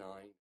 nine.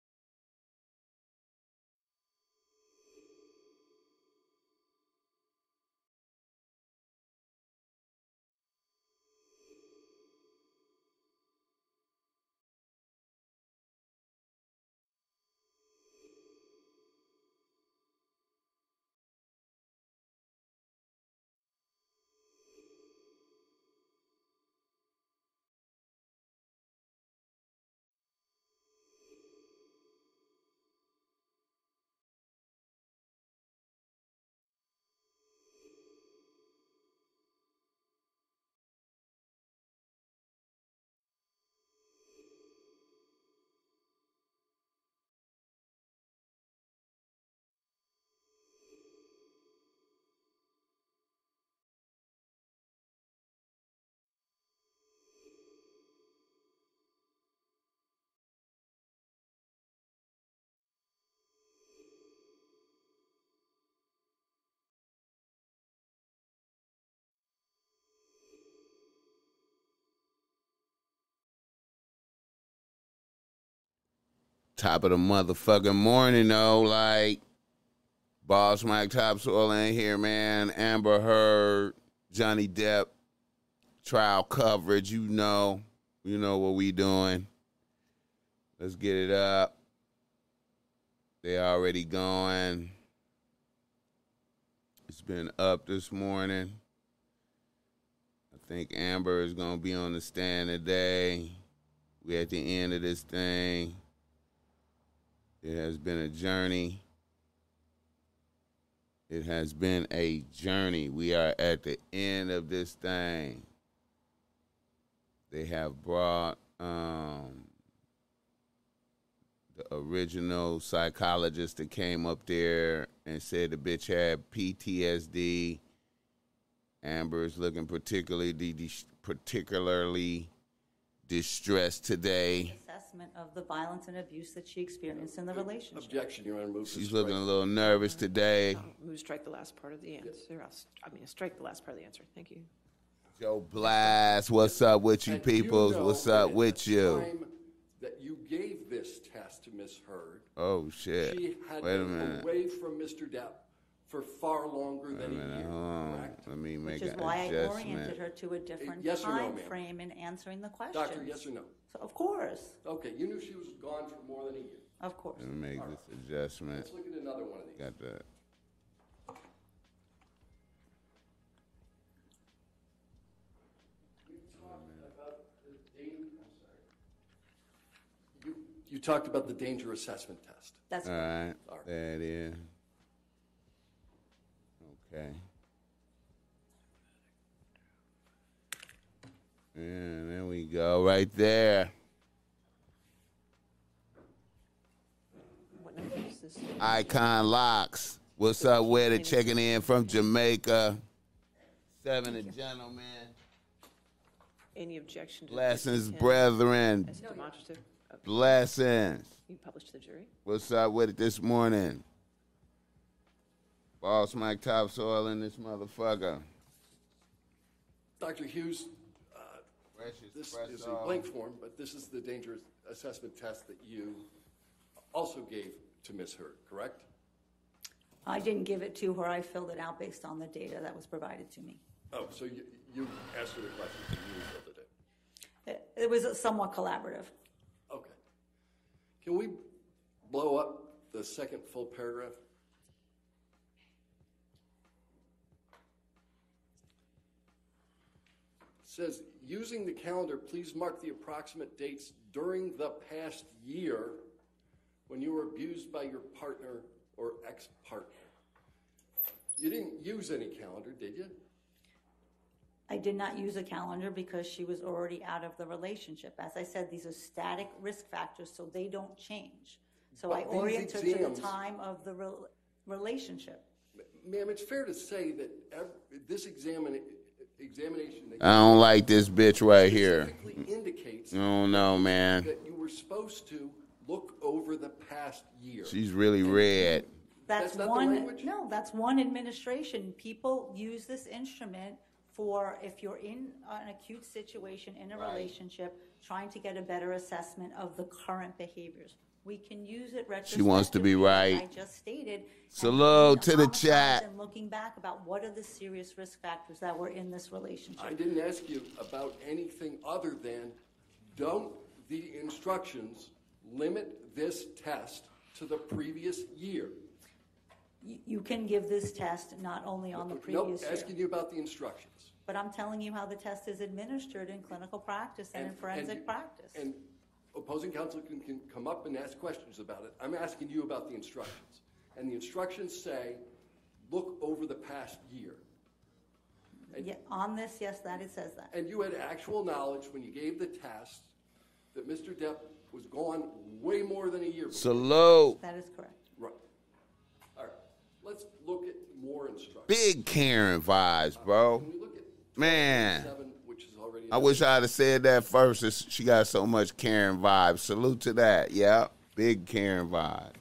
Top of the motherfucking morning, though. Like, Boss Mike Topsoil in here, man. Amber Heard, Johnny Depp, trial coverage. You know, you know what we doing. Let's get it up. They already going. It's been up this morning. I think Amber is gonna be on the stand today. We at the end of this thing. It has been a journey. It has been a journey. We are at the end of this thing. They have brought um, the original psychologist that came up there and said the bitch had PTSD. Amber is looking particularly particularly distressed today. Assessment of the violence and abuse that she experienced in the relationship. Objection, Your Honor. Move to She's strike. looking a little nervous today. Move to strike the last part of the answer. I'll s- I mean, strike the last part of the answer. Thank you. Joe Blast, what's up with you And peoples? know What's that up at with the you? time That you gave this test to Miss Heard. Oh shit. She had Wait a been minute. away from Mr. Depp for far longer Wait than a minute. year. Hold on. correct? Let me make Which is an why I adjustment. oriented her to a eh, different yes or no, time ma'am? frame in answering the question. Doctor, yes or no? So, of course, Okay, you knew she was gone for more than a year. of course. Let me make this adjustment. Let's look at another one of these. Got that. You, you talked about the danger assessment test. That's All right. All right. There it is. Okay. And there we go, right there. What number is this? Icon Locks. What's up with it? Checking in from Jamaica. Seven and gentlemen. Any objection to Blessings, 10 brethren. As demonstrative? Okay. Blessings. You published the jury? What's up with it this morning? Boss Mike Topsoil in this motherfucker. Dr. Hughes, Fresh this espresso. is a blank form, but this is the danger assessment test that you also gave to Miss Heard, correct? I didn't give it to her. I filled it out based on the data that was provided to me. Oh, so you, you asked her the question and you filled it in. It, it was somewhat collaborative. Okay. Can we blow up the second full paragraph? Says, using the calendar, please mark the approximate dates during the past year when you were abused by your partner or ex-partner. You didn't use any calendar, did you? I did not use a calendar because she was already out of the relationship. As I said, these are static risk factors, so they don't change. So I But these oriented her to exams- the time of the rel- relationship. Ma'am, it's fair to say that ev- this examina- examination I don't like this bitch right here. specifically indicates I don't know, man. that you were supposed to look over the past year. She's really red. That's That's one, no, that's one administration. People use this instrument for if you're in an acute situation in a Right. relationship, trying to get a better assessment of the current behaviors. We can use it retrospectively. She wants to be right. I just stated. and Salute to the chat. And looking back about what are the serious risk factors that were in this relationship. I didn't ask you about anything other than, don't the instructions limit this test to the previous year? You- You can give this test not only on the Nope, previous year. No asking you about the instructions. But I'm telling you how the test is administered in clinical practice and in forensic you- practice. And opposing counsel can, can come up and ask questions about it. I'm asking you about the instructions. And the instructions say, look over the past year. Yeah, on this, yes, that it says that. And you had actual knowledge when you gave the test that Mr. Depp was gone way more than a year. before. Salute. That is correct. Right. All right, let's look at more instructions. Big Karen vibes, bro. Can we look at Man. seven, which is already. I wish I'd have said that first. It's- She got so much Karen vibe. Salute to that. Yeah. Big Karen vibe.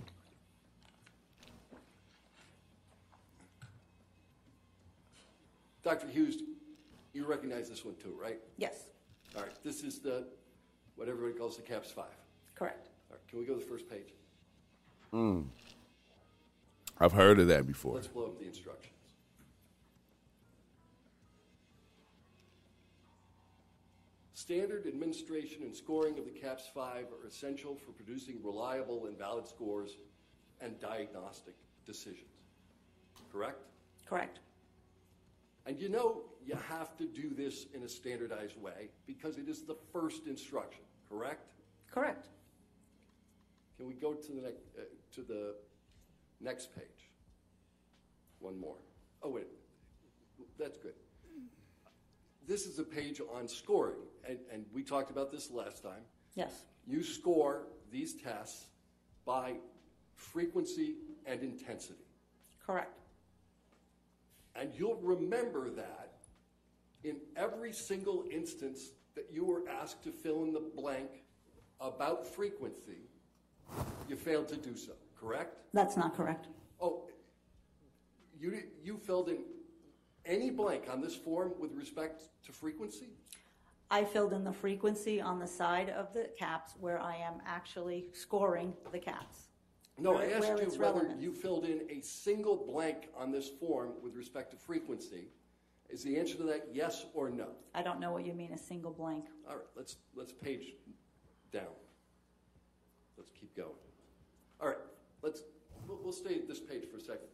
Dr. Hughes, you recognize this one too, right? Yes, All right, this is the, what everybody calls the CAPS five. correct. All right, can we go to the first page? Hmm. I've heard of that before. Let's blow up the instructions. Standard administration and scoring of the CAPS 5 are essential for producing reliable and valid scores and diagnostic decisions. Correct? Correct. And you know you have to do this in a standardized way because it is the first instruction, correct? Correct. Can we go to the next, uh, to the next page? One more. Oh, wait, that's good. This is a page on scoring, and, and we talked about this last time. Yes, You score these tests by frequency and intensity. correct. And you'll remember that in every single instance that you were asked to fill in the blank about frequency, you failed to do so, correct? That's not correct. Oh, you, you filled in any blank on this form with respect to frequency? I filled in the frequency on the side of the caps where I am actually scoring the caps. No, I Where- asked where you it's whether relevant. you filled in a single blank on this form with respect to frequency. Is the answer to that yes or no? I don't know what you mean, a single blank. All right, let's, let's page down. Let's keep going. All right, let's, we'll, we'll stay at this page for a second.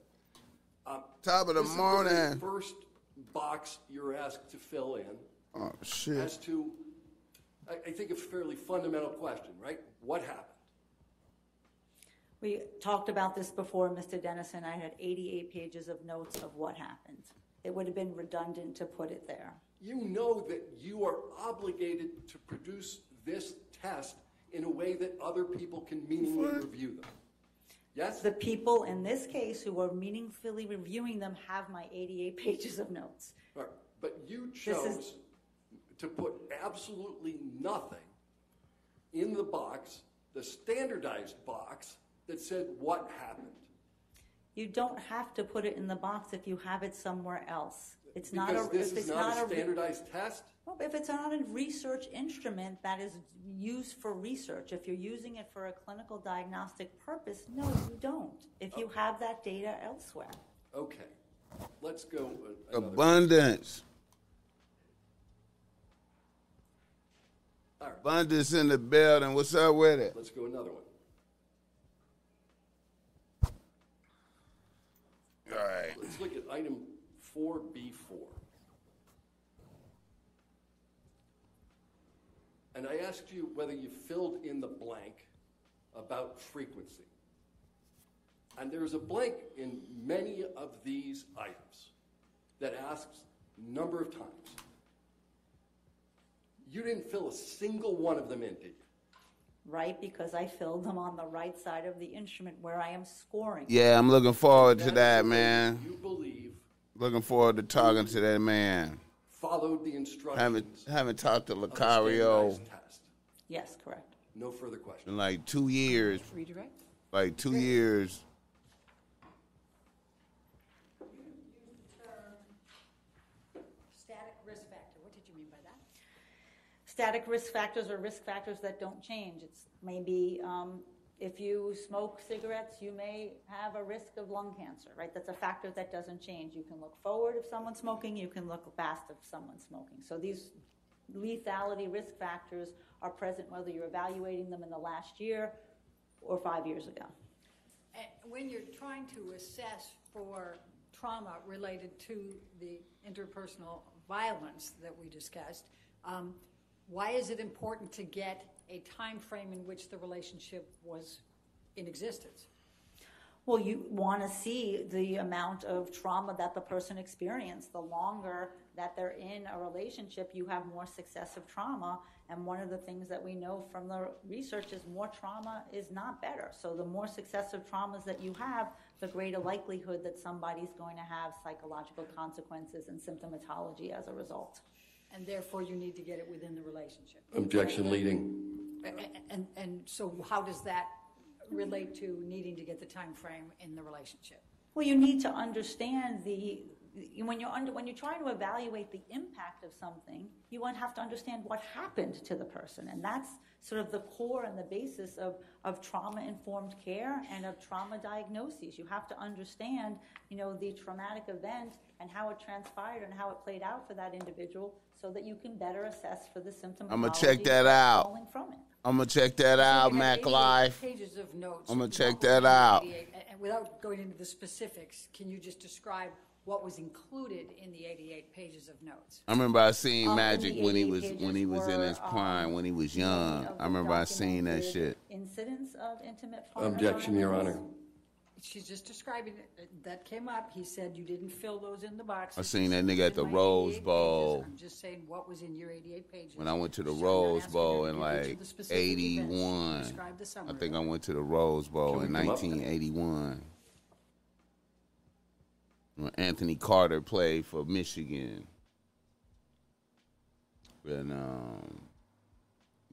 Um, Top of the this is the morning. First box you're asked to fill in Oh, shit. as to, I, I think a fairly fundamental question, right? What happened? We talked about this before, Mr. Dennison. I had 88 pages of notes of what happened. It would have been redundant to put it there. You know that you are obligated to produce this test in a way that other people can meaningfully review them. Yes? The people in this case who are meaningfully reviewing them have my 88 pages of notes. All right, But you is- chose to put absolutely nothing in the box, the standardized box, that said what happened. You don't have to put it in the box if you have it somewhere else. It's not a, this if is it's not a re- standardized test? Well, if it's not a research instrument that is used for research, if you're using it for a clinical diagnostic purpose, no, you don't. If you have that data elsewhere. Okay, let's go a- another. All right, Abundance in the building. What's up with it? let's go another one. All right. Let's look at item four B four. And I asked you whether you filled in the blank about frequency. And there's a blank in many of these items that asks number of times. You didn't fill a single one of them in, did you? right? Because I filled them on the right side of the instrument where I am scoring. Yeah, I'm looking forward to That's that, man. You believe Looking forward to talking to that man. followed the instructions Haven't haven't talked to of Lucario. Yes, correct. No further questions. in like two years. Redirect? Like two years. Static risk factor, what did you mean by that? Static risk factors are risk factors that don't change. It's maybe, um, if you smoke cigarettes, you may have a risk of lung cancer, right? That's a factor that doesn't change. You can look forward if someone's smoking, you can look past if someone's smoking. So these lethality risk factors are present whether you're evaluating them in the last year or five years ago. When you're trying to assess for trauma related to the interpersonal violence that we discussed, um, why is it important to get a time frame in which the relationship was in existence? Well, you want to see the amount of trauma that the person experienced. The longer that they're in a relationship, you have more successive trauma. And one of the things that we know from the research is more trauma is not better. So the more successive traumas that you have, the greater likelihood that somebody's going to have psychological consequences and symptomatology as a result. And therefore, you need to get it within the relationship. Objection leading. A- a- And, and so how does that relate to needing to get the time frame in the relationship? Well, you need to understand the when you're under when you're trying to evaluate the impact of something, you want have to understand what happened to the person, and that's sort of the core and the basis of of trauma informed care and of trauma diagnoses. You have to understand, you know, the traumatic event and how it transpired and how it played out for that individual, so that you can better assess for the symptomatology. I'ma check that out. Falling from it. I'm gonna check that out, Mac 88 Life. Pages of notes. I'ma check that out. 88 And and without going into the specifics, can you just describe what was included in the 88 pages of notes? I remember I seen All Magic when he was when he pages was in his prime, um, when he was name young. of I remember I seen that shit. Incidents of intimate partner Objection, Your. Honor. She's just describing it. That came up. He said you didn't fill those in the boxes. I seen that nigga at the Rose 88 pages. Bowl. I'm just saying what was in your 88 pages. When I went to the So Rose Bowl in to get into like the specific events. 81. Describe the I think I went to the Rose Bowl Can in we come up there? 1981. When Anthony Carter played for Michigan. And um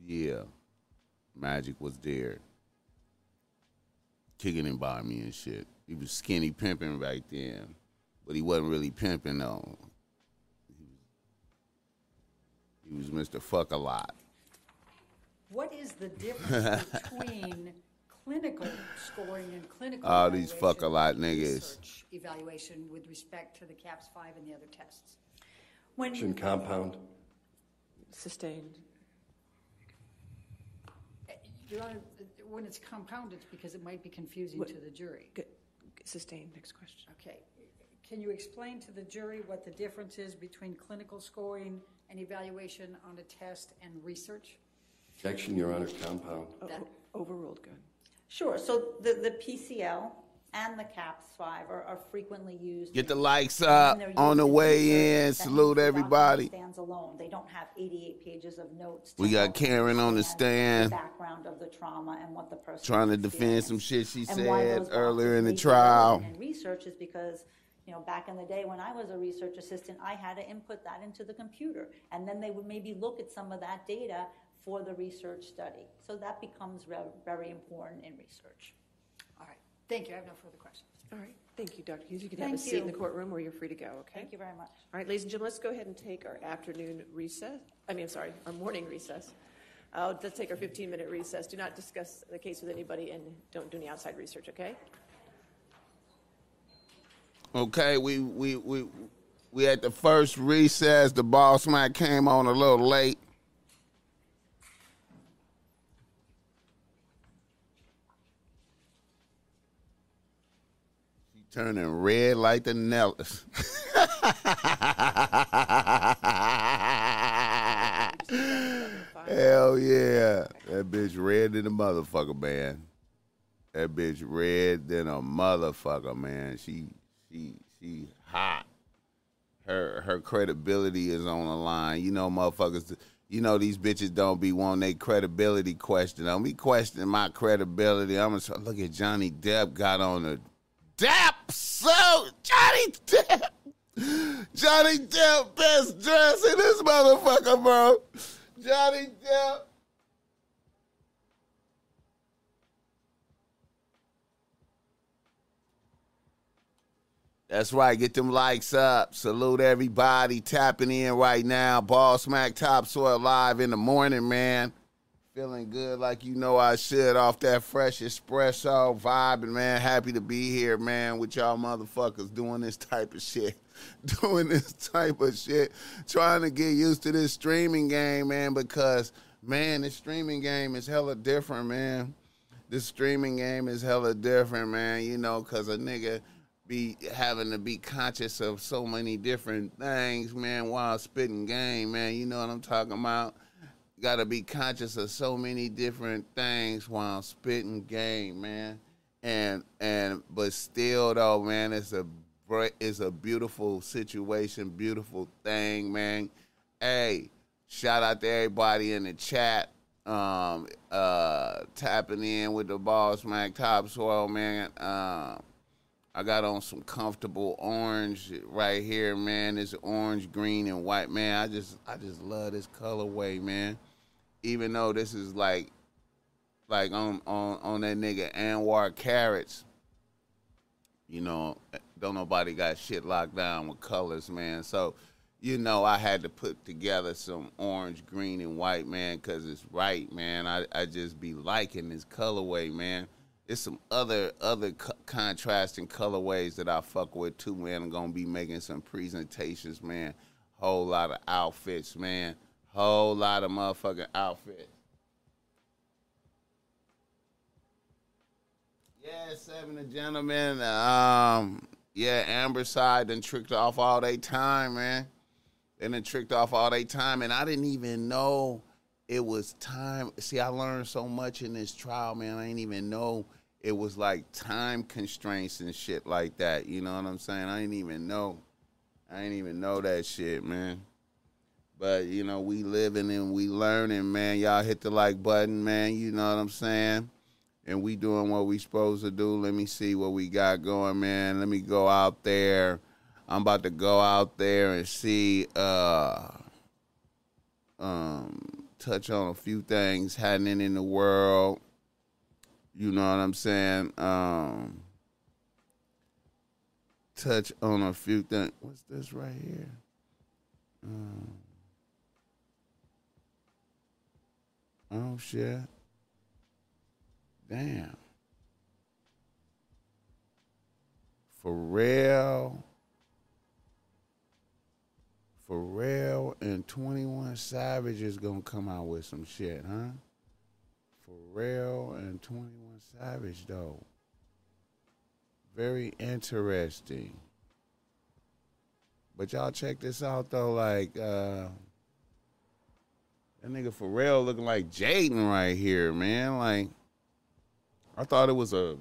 yeah, Magic was there. Kicking and by me and shit. He was skinny pimping right then. But he wasn't really pimping though. He was, he was Mr. Fuck a lot. What is the difference between clinical scoring and clinical All these evaluation fuck a lot niggas. Evaluation with respect to the CAPS five and the other tests. When Objection compound. Sustained. Uh, Your Honor, uh, when it's compounded, because it might be confusing to the jury. Good. Sustained. Next question. Okay. Can you explain to the jury what the difference is between clinical scoring and evaluation on a test and research? Objection, Your Honor, compound. O- That- o- Overruled. Good. Sure. So the, the PCL and the CAPS 5 are, are frequently used. Get the likes up on the way in. Salute everybody. Stands alone. They don't have 88 pages of notes. We got Karen on the stand. The background of the trauma and what the person Trying to defend some shit she And said earlier in the boxes may be trial. in research is because, you know, back in the day when I was a research assistant, I had to input that into the computer. And then they would maybe look at some of that data for the research study. So that becomes re- very important in research. All right. Thank you. I have no further questions. All right. Thank you, Dr. Hughes. You can have a Thank seat in the courtroom or you're free to go, okay? Thank you very much. All right, ladies and gentlemen, let's go ahead and take our afternoon recess. I mean, I'm sorry, our morning recess. Uh, let's take our 15-minute recess. Do not discuss the case with anybody and don't do any outside research, okay? Okay, we we we we at the first recess. The boss man came on a little late. She turning red like the Nellis. Hell yeah. That bitch red than a motherfucker, man. That bitch red than a motherfucker, man. She she she hot. Her her credibility is on the line. You know, motherfuckers. You know these bitches don't be wanting their credibility questioned. Don't be questioning my credibility. I'm gonna look at Johnny Depp got on the Depp so Johnny Depp. Johnny Depp best dressed in this motherfucker, bro. Johnny Depp. That's right. Get them likes up. Salute everybody tapping in right now. Ball Smack Topsoil live in the morning, man. Feeling good like you know I should off that fresh espresso vibing, man. Happy to be here, man, with y'all motherfuckers doing this type of shit. Doing this type of shit. Trying to get used to this streaming game, man, because, man, this streaming game is hella different, man. This streaming game is hella different, man, you know, because a nigga be having to be conscious of so many different things, man, while spitting game, man. You know what I'm talking about? Got to be conscious of so many different things while spitting game, man. And and but still though, man, it's a it's a beautiful situation, beautiful thing, man. Hey, shout out to everybody in the chat, um, uh, tapping in with the Boss Mac Topsoil, man. Um, I got on some comfortable orange right here, man. It's orange, green, and white, man. I just I just love this colorway, man even though this is like like on on on that nigga Anwar Carrots, you know, don't nobody got shit locked down with colors, man. So, you know, I had to put together some orange, green, and white, man, because it's right, man. I, I just be liking this colorway, man. There's some other other co- contrasting colorways that I fuck with too, man. I'm gonna be making some presentations, man. Whole lot of outfits, man. Whole lot of motherfucking outfits. Yeah, seven of gentlemen. Um, yeah, Amber side done tricked off all they time, man. They done tricked off all they time, and I didn't even know it was time. See, I learned so much in this trial, man. I didn't even know it was like time constraints and shit like that. You know what I'm saying? I didn't even know. I didn't even know that shit, man. But you know, we living and we learning, man. Y'all hit the like button, man. You know what I'm saying? And we doing what we supposed to do. Let me see what we got going, man. Let me go out there. I'm about to go out there and see uh um touch on a few things happening in the world. You know what I'm saying? Um touch on a few things. What's this right here? Um, Oh shit. Damn. Pharrell. Pharrell and 21 Savage is gonna come out with some shit, huh? Pharrell and 21 Savage though. Very interesting. But y'all check this out though, like uh that nigga Pharrell looking like Jaden right here, man. Like, I thought it was a,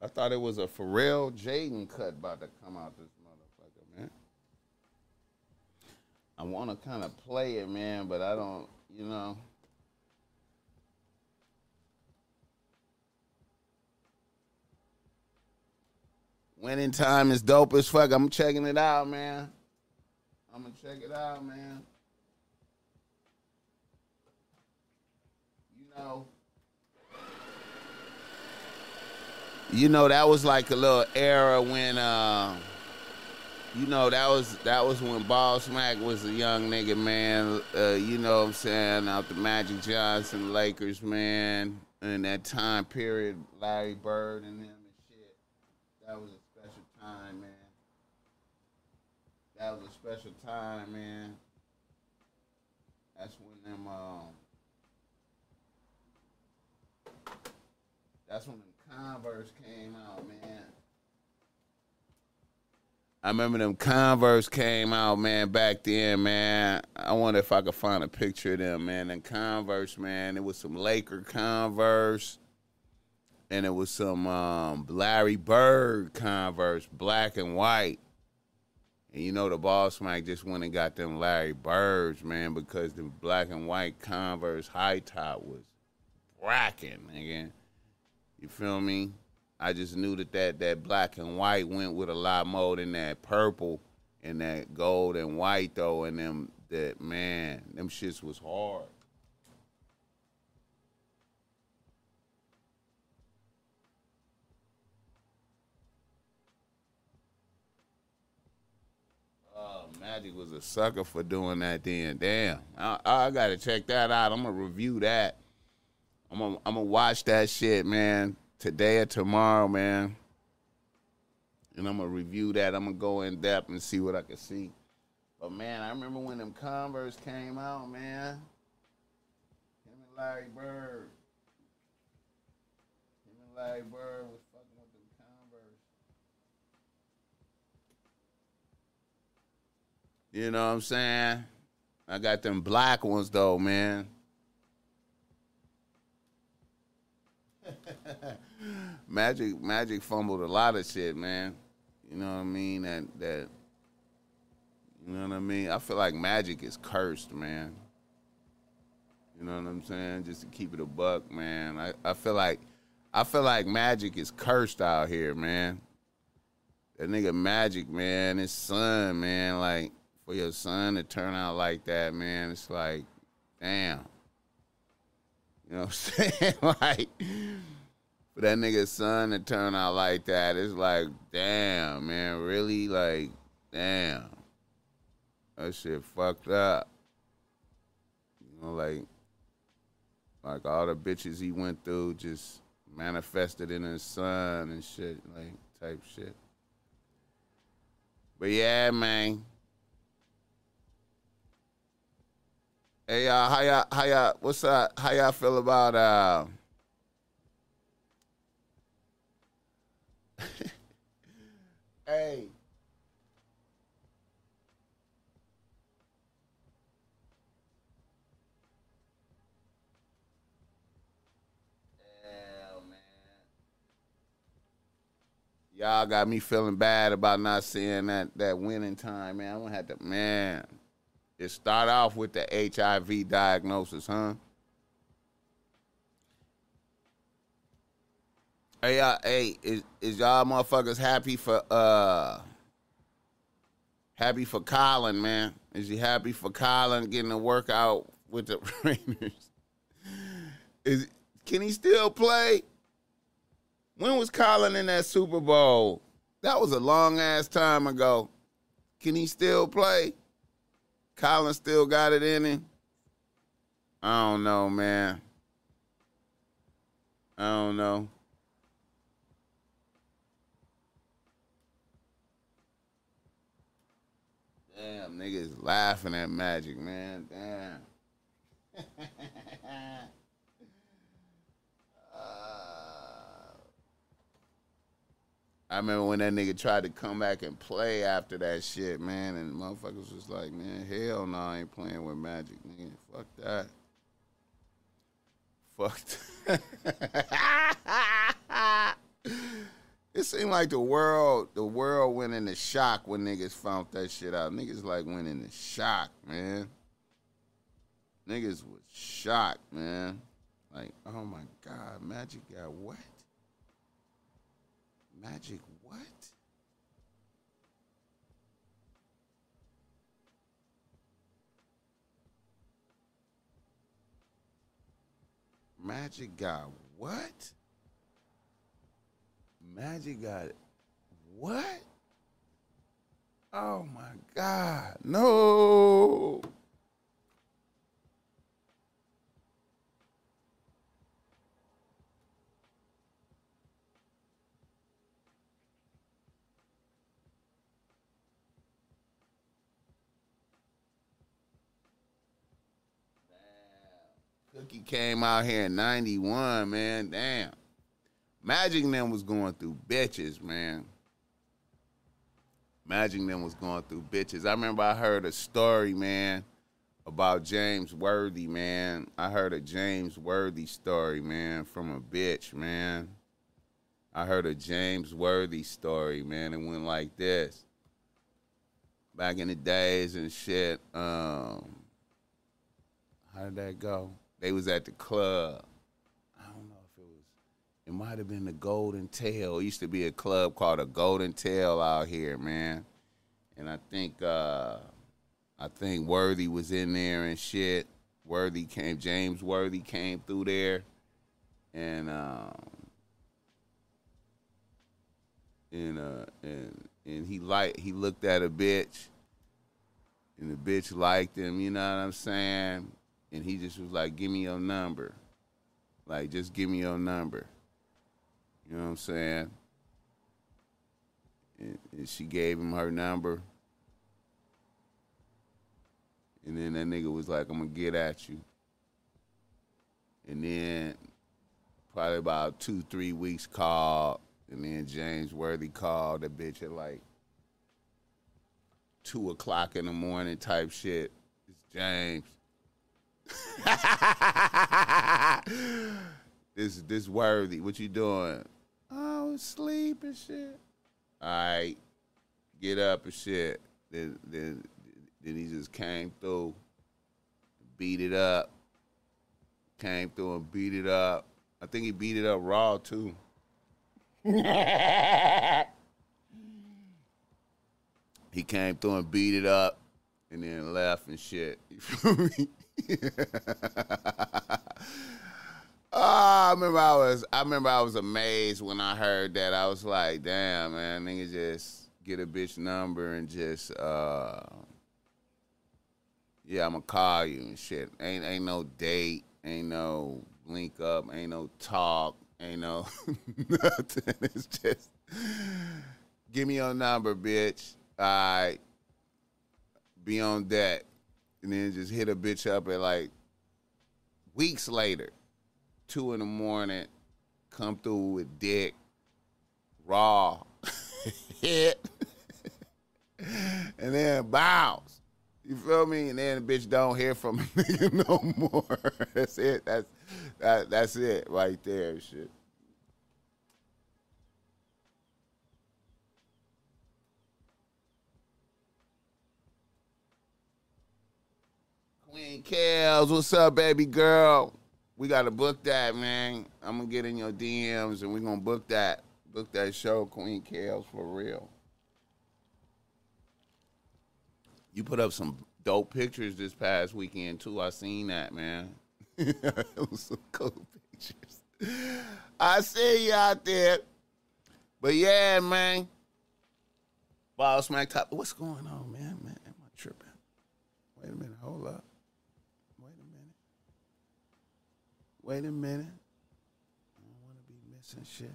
I thought it was a Pharrell Jaden cut about to come out this motherfucker, man. I want to kind of play it, man, but I don't, you know. Winning time is dope as fuck. I'm checking it out, man. I'm gonna check it out, man. You know that was like a little era when uh, you know that was that was when Ball Smack was a young nigga, man. Uh, you know what I'm saying? Out the Magic Johnson Lakers, man. In that time period, Larry Bird and them and shit. That was a special time, man. That was a special time, man. That's when them um That's when the Converse came out, man. I remember them Converse came out, man, back then, man. I wonder if I could find a picture of them, man. And Converse, man, it was some Laker Converse, and it was some um, Larry Bird Converse, black and white. And you know the boss Mac just went and got them Larry Birds, man, because the black and white Converse high top was racking, again. You feel me? I just knew that, that that black and white went with a lot more than that purple and that gold and white though, and them that man, them shits was hard. Oh, Magic was a sucker for doing that then. Damn. I, I got to check that out. I'm to review that. I'm gonna I'm gonna watch that shit, man, today or tomorrow, man. And I'm gonna review that. I'm gonna go in depth and see what I can see. But man, I remember when them Converse came out, man. Him and Larry Bird. Him and Larry Bird was fucking with them Converse. You know what I'm saying? I got them black ones though, man. Magic Magic fumbled a lot of shit, man. You know what I mean? That that you know what I mean? I feel like Magic is cursed, man. You know what I'm saying? Just to keep it a buck, man. I, I feel like I feel like Magic is cursed out here, man. That nigga Magic, man, his son, man, like for your son to turn out like that, man, it's like, damn. You know what I'm saying? like for that nigga's son to turn out like that, it's like, damn, man, really? Like, damn. That shit fucked up. You know, like, like all the bitches he went through just manifested in his son and shit, like type shit. But yeah, man. Hey y'all, how y'all how y'all what's up? How y'all feel about uh Hey. Y'all got me feeling bad about not seeing that that winning time, man. I'm gonna have to man. It start off with the HIV diagnosis, huh? Hey, hey, is, is y'all motherfuckers happy for uh happy for Colin, man? Is he happy for Colin getting a workout with the Raiders? Is can he still play? When was Colin in that Super Bowl? That was a long ass time ago. Can he still play? Colin still got it in him? I don't know, man. I don't know. Damn, niggas laughing at Magic, man. Damn. I remember when that nigga tried to come back and play after that shit, man, and motherfuckers was like, man, hell no, I ain't playing with Magic, nigga. Fuck that. Fuck. It seemed like the world, the world went into shock when niggas found that shit out. Niggas like went into shock, man. Niggas was shocked, man. Like, oh my God, Magic got what? Magic what? Magic got what? Magic got what? Oh my God, no. Came out here in 91, man. Damn. Magic them was going through bitches, man. Magic them was going through bitches. I remember I heard a story, man, about James Worthy, man. I heard a James Worthy story, man, from a bitch, man. I heard a James Worthy story, man. It went like this. Back in the days and shit, um, how did that go? They was at the club. I don't know if it was. It might have been the Golden Tail. It used to be a club called the Golden Tail out here, man. And I think uh I think Worthy was in there and shit. Worthy came, James Worthy came through there, and um, and uh, and and he like he looked at a bitch, and the bitch liked him. You know what I'm saying? And he just was like, "Give me your number." Like, just give me your number. You know what I'm saying? And, and she gave him her number. And then that nigga was like, I'm gonna get at you. And then probably about two, three weeks called. And then James Worthy called that bitch at like two o'clock in the morning type shit. It's James. this this worthy. What you doing? Oh, sleep and shit. All right, get up and shit. Then then then he just came through, beat it up. Came through and beat it up. I think he beat it up raw too. he came through and beat it up and then left and shit. You feel me? Oh, I remember I was I remember I was amazed when I heard that. I was like, damn man, nigga just get a bitch number and just uh yeah, I'ma call you and shit. Ain't ain't no date, ain't no link up, ain't no talk, ain't no nothing. It's just give me your number, bitch. All right. Be on that. And then just hit a bitch up at like weeks later, two in the morning, come through with dick, raw, hit, and then bounce. You feel me? And then the bitch don't hear from nigga no more. that's it. That's that, that's it right there. Shit. Queen Kels, what's up, baby girl? We gotta book that, man. I'm gonna get in your DMs and we're gonna book that. Book that show, Queen Kels, for real. You put up some dope pictures this past weekend too. I seen that, man. it was some cool pictures. I see you out there. But yeah, man. Ball smack top. What's going on, man? Man, am I tripping? Wait a minute. Hold up. Wait a minute. Wait a minute. I don't want to be missing shit.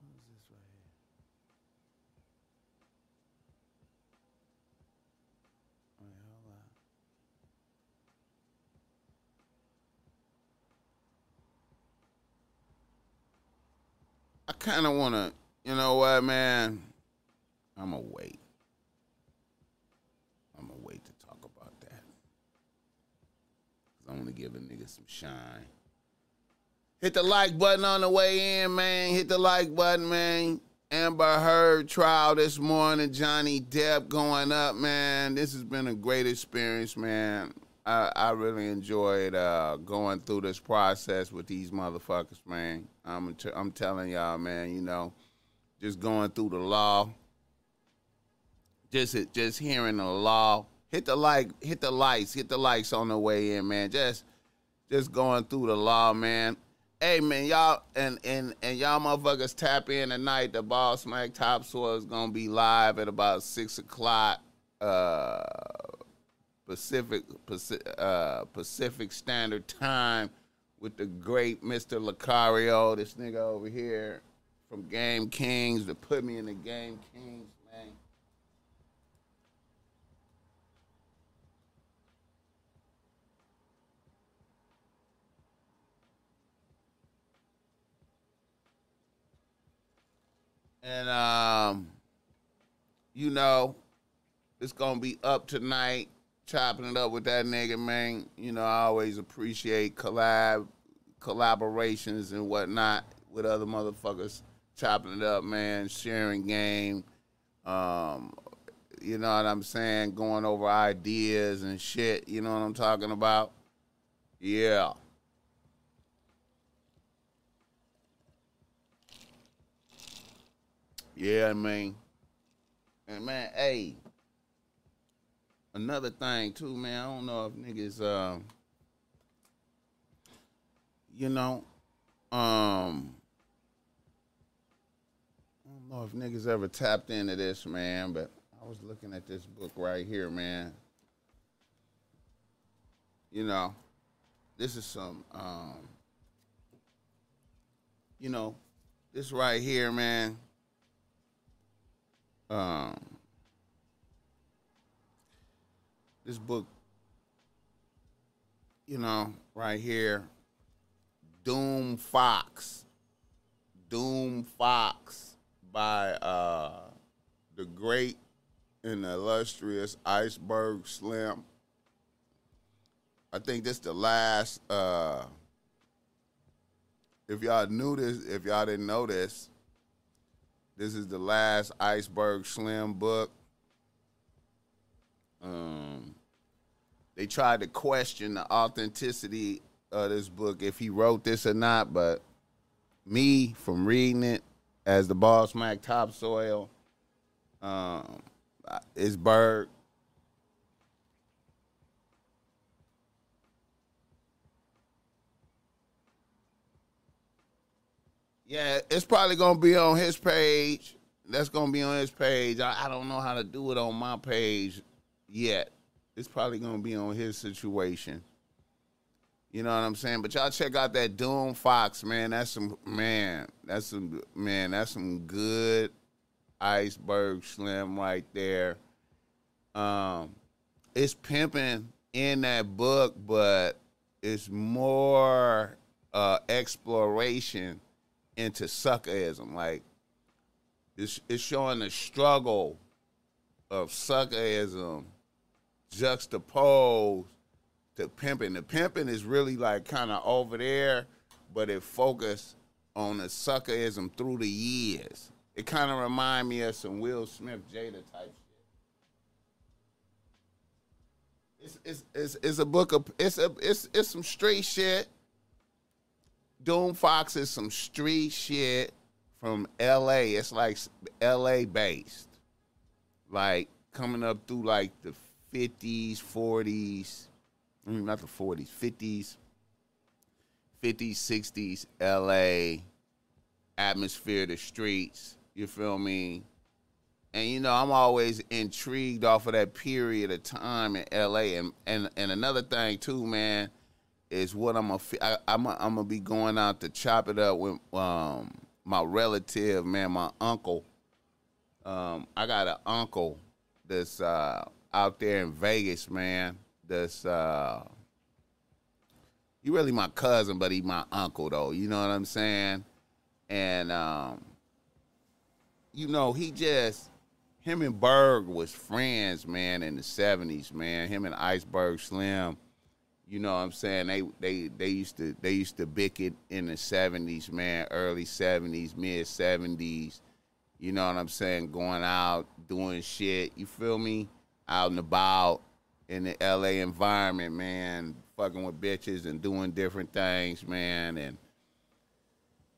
What is this right here? Wait, hold on. I kind of want to, you know what, man? I'm going to wait. I'm going to wait to talk about that. I want to give a nigga some shine. Hit the like button on the way in, man. Hit the like button, man. Amber Heard trial this morning. Johnny Depp going up, man. This has been a great experience, man. I, I really enjoyed uh, going through this process with these motherfuckers, man. I'm t- I'm telling y'all, man. You know, just going through the law, just just hearing the law. Hit the like, hit the likes, hit the likes on the way in, man. Just just going through the law, man. Hey man, y'all and and and y'all motherfuckers tap in tonight. The Boss Mac Topsoil is gonna be live at about six o'clock uh, Pacific Pacific, uh, Pacific Standard Time with the great Mr. Lucario, this nigga over here from Game Kings to put me in the Game Kings, man. And um, you know, it's gonna be up tonight, chopping it up with that nigga, man. You know, I always appreciate collab collaborations and whatnot with other motherfuckers, chopping it up, man, sharing game. Um, you know what I'm saying? Going over ideas and shit. You know what I'm talking about? Yeah. Yeah, man. And man, hey, another thing too, man. I don't know if niggas, um, you know, um, I don't know if niggas ever tapped into this, man. But I was looking at this book right here, man. You know, this is some um you know, this right here, man. Um this book you know, right here, Doom Fox. Doom Fox by uh the great and illustrious Iceberg Slim. I think this the last uh if y'all knew this, if y'all didn't know this, this is the last Iceberg Slim book. Um they tried to question the authenticity of this book if he wrote this or not, but me from reading it as the boss Mac topsoil, um, it's Berg. Yeah, it's probably gonna be on his page. That's gonna be on his page. I, I don't know how to do it on my page yet. It's probably gonna be on his situation. You know what I'm saying? But y'all check out that Doom Fox, man. That's some man. That's some man. That's some good iceberg slim right there. Um, it's pimping in that book, but it's more uh, exploration into suckerism. Like it's it's showing the struggle of suckerism juxtaposed to pimping. The pimping is really like kind of over there, but it focused on the suckerism through the years. It kind of remind me of some Will Smith Jada type shit. It's, it's, it's, it's a book of it's a it's it's some straight shit. Doom Fox is some street shit from L.A. It's like L.A. based, like coming up through like the fifties, forties, I mean, not the 40s, 50s, 50s, 60s, LA, atmosphere, the streets, you feel me? And you know, I'm always intrigued off of that period of time in LA. And and, and another thing too, man, is what I'm I, I'm a, I'm gonna be going out to chop it up with um my relative, man, my uncle. Um, I got an uncle that's uh, out there in Vegas, man that's uh he really my cousin, but he my uncle though. You know what I'm saying? And um you know, he just him and Berg was friends, man, in the seventies, man. Him and Iceberg Slim. You know what I'm saying? They they they used to they used to bick it in the seventies, man, early seventies, mid seventies. You know what I'm saying? Going out, doing shit. You feel me? Out and about in the LA environment, man, fucking with bitches and doing different things, man, and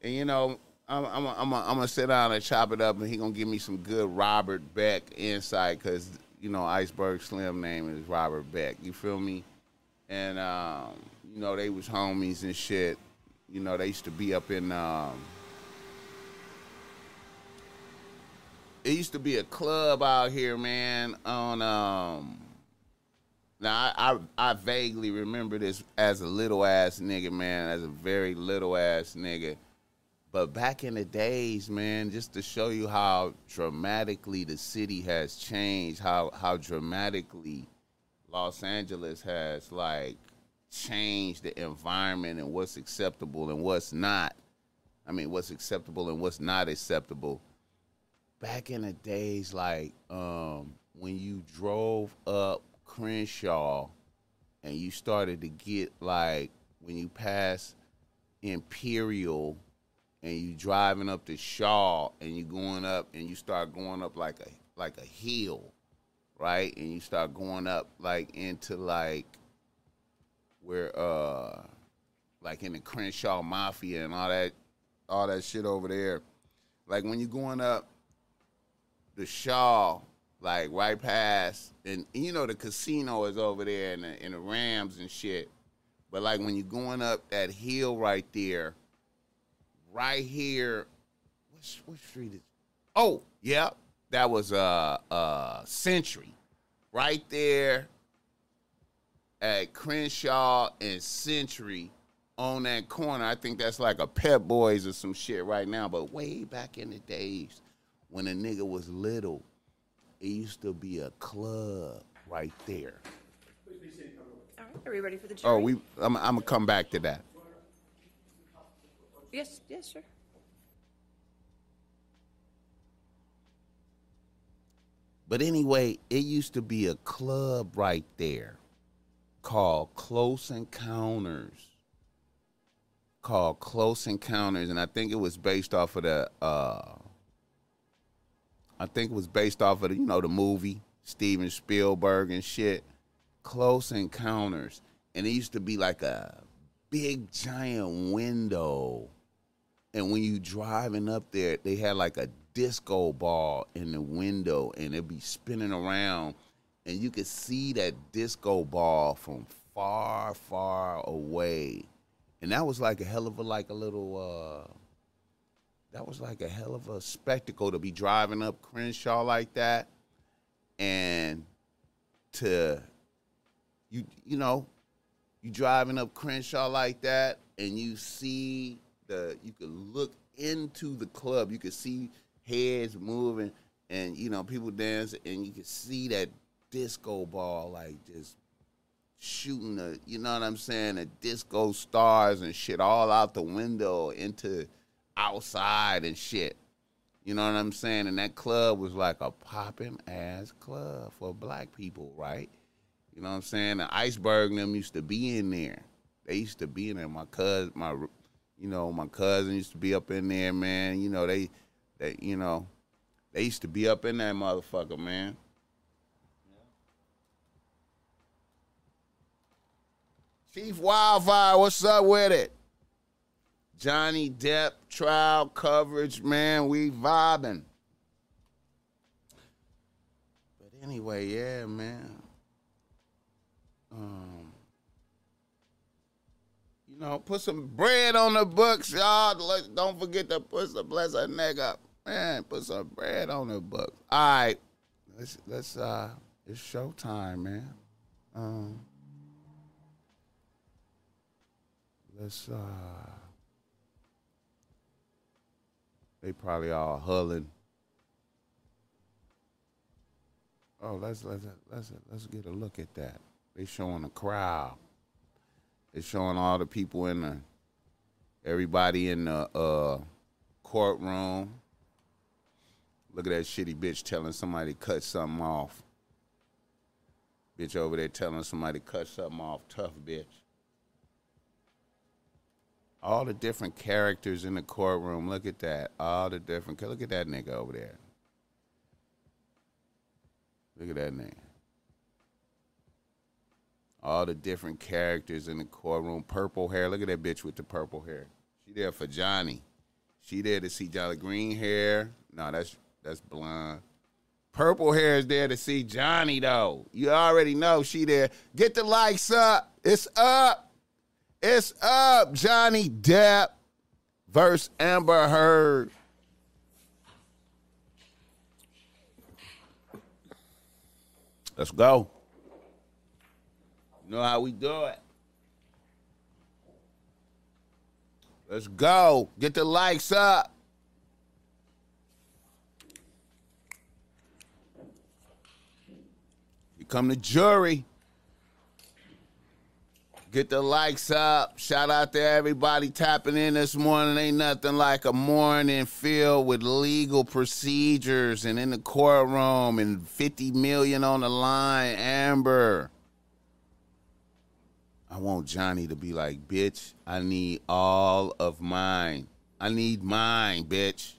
and you know, I'm I'm a, I'm gonna sit down and chop it up, and he gonna give me some good Robert Beck insight, cause you know Iceberg Slim name is Robert Beck. You feel me? And um, you know they was homies and shit. You know they used to be up in. Um, it used to be a club out here, man, on um, now I, I, I vaguely remember this as a little ass nigga, man, as a very little ass nigga. But back in the days, man, just to show you how dramatically the city has changed, how how dramatically Los Angeles has like changed the environment and what's acceptable and what's not. I mean, what's acceptable and what's not acceptable. Back in the days, like um, when you drove up Crenshaw and you started to get like when you pass Imperial and you driving up to Shaw and you going up and you start going up like a like a hill, right? And you start going up like into like where uh like in the Crenshaw Mafia and all that all that shit over there. Like when you're going up the Shaw like right past, and, you know the casino is over there and the, and the Rams and shit. But like when you're going up that hill right there, right here, what, what street is? Oh, yeah, that was uh uh Century, right there. at Crenshaw and Century on that corner. I think that's like a Pep Boys or some shit right now. But way back in the days when a nigga was little, it used to be a club right there. All right, are we ready for the jury? Oh, we. I'm, I'm gonna come back to that. Yes, yes, sir. But anyway, it used to be a club right there called Close Encounters. Called Close Encounters, and I think it was based off of the. Uh, I think it was based off of the, you know the movie Steven Spielberg and shit. Close Encounters, and it used to be like a big giant window and when you driving up there, they had like a disco ball in the window, and it'd be spinning around, and you could see that disco ball from far, far away, and that was like a hell of a like a little. uh That was like a hell of a spectacle to be driving up Crenshaw like that, and to you you know you driving up Crenshaw like that and you see the you could look into the club you could see heads moving and you know people dancing and you can see that disco ball like just shooting the you know what I'm saying the disco stars and shit all out the window into outside and shit you know what I'm saying and that club was like a popping ass club for black people right you know what I'm saying? The iceberg them used to be in there. They used to be in there. My cousin, my, you know, my cousin used to be up in there, man. You know, they, they, you know, they used to be up in that motherfucker, man. Chief Wildfire, what's up with it? Johnny Depp trial coverage, man. We vibing. But anyway, yeah, man. Um, you know, put some bread on the books, y'all. Don't forget to put some bless her neck up, man. Put some bread on the book. All right, let's let's uh, it's showtime, man. Um, let's uh, they probably all hulling. Oh, let's let's let's let's get a look at that. They showing the crowd. They showing all the people in the, everybody in the uh, courtroom. Look at that shitty bitch telling somebody cut something off. Bitch over there telling somebody cut something off. Tough bitch. All the different characters in the courtroom. Look at that. All the different. Look at that nigga over there. Look at that nigga all the different characters in the courtroom. Purple hair. Look at that bitch with the purple hair. She there for Johnny. She there to see Johnny. Green hair. No, that's that's blonde. Purple hair is there to see Johnny though. You already know she there. Get the likes up. It's up. It's up. Johnny Depp versus Amber Heard. Let's go. You know how we do it. Let's go. Get the likes up. Become the jury. Get the likes up. Shout out to everybody tapping in this morning. Ain't nothing like a morning filled with legal procedures and in the courtroom and 50 million on the line. Amber. I want Johnny to be like, bitch, I need all of mine. I need mine, bitch.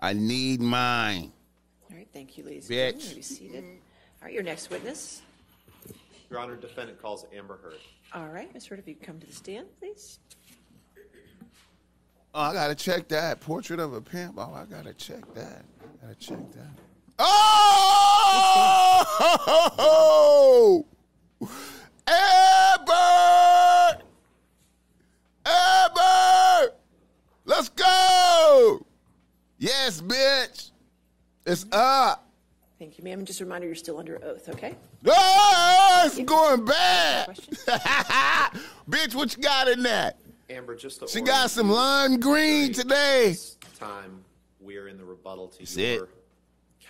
I need mine. All right, thank you, ladies. Bitch. And gentlemen. Be seated. All right, your next witness. Your Honor, defendant calls Amber Heard. All right, Ms. Heard, if you could come to the stand, please. Oh, I gotta check that. Portrait of a pimp. Oh, I gotta check that. I gotta check that. Oh! Amber! Amber! Let's go! Yes, bitch. It's up. Thank you, ma'am. And just a reminder, you're still under oath, okay? Oh, it's going bad. Question? Bitch, what you got in that? Amber, just to She got some lime green during today. this Time, we're in the rebuttal to That's your it.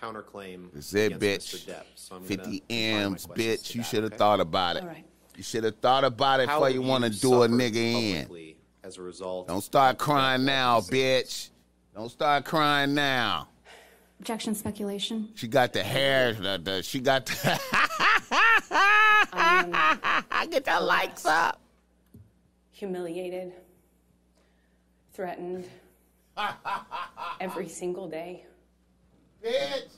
counterclaim That's it, against bitch. Mr. Depp. So I'm 50 gonna confine my M's, questions bitch. to You that, should have okay? thought about it. All right. You should have thought about it How before you have want to do a suffered nigga in. publicly As a result, Don't start crying now, bitch. Don't start crying now. Objection, speculation. She got the hair. The, the, she got the. I Get the likes up. humiliated, threatened every single day. Bitch.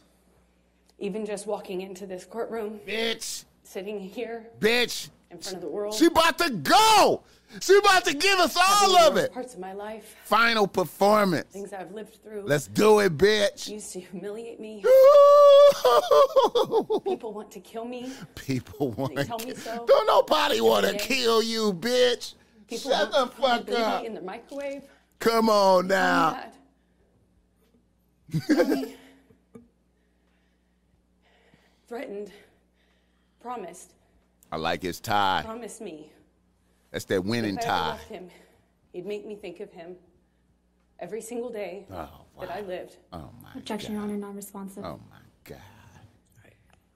Even just walking into this courtroom, Bitch. sitting here Bitch. in front of the world, She about to go. She about to give us all of it. Parts of my life, Final performance. things I've lived through, Let's do it, bitch. used to humiliate me. People want to kill me. People want to tell me so. Don't nobody want to kill you, bitch. People Shut the want to put my fuck up. in the microwave. Come on now. me that. Tell me- Threatened, promised, I like his tie. Promise me That's that winning if I tie. left him, he'd make me think of him every single day Oh, that I lived. Oh my Objection, Your Honor, non-responsive. Oh my God.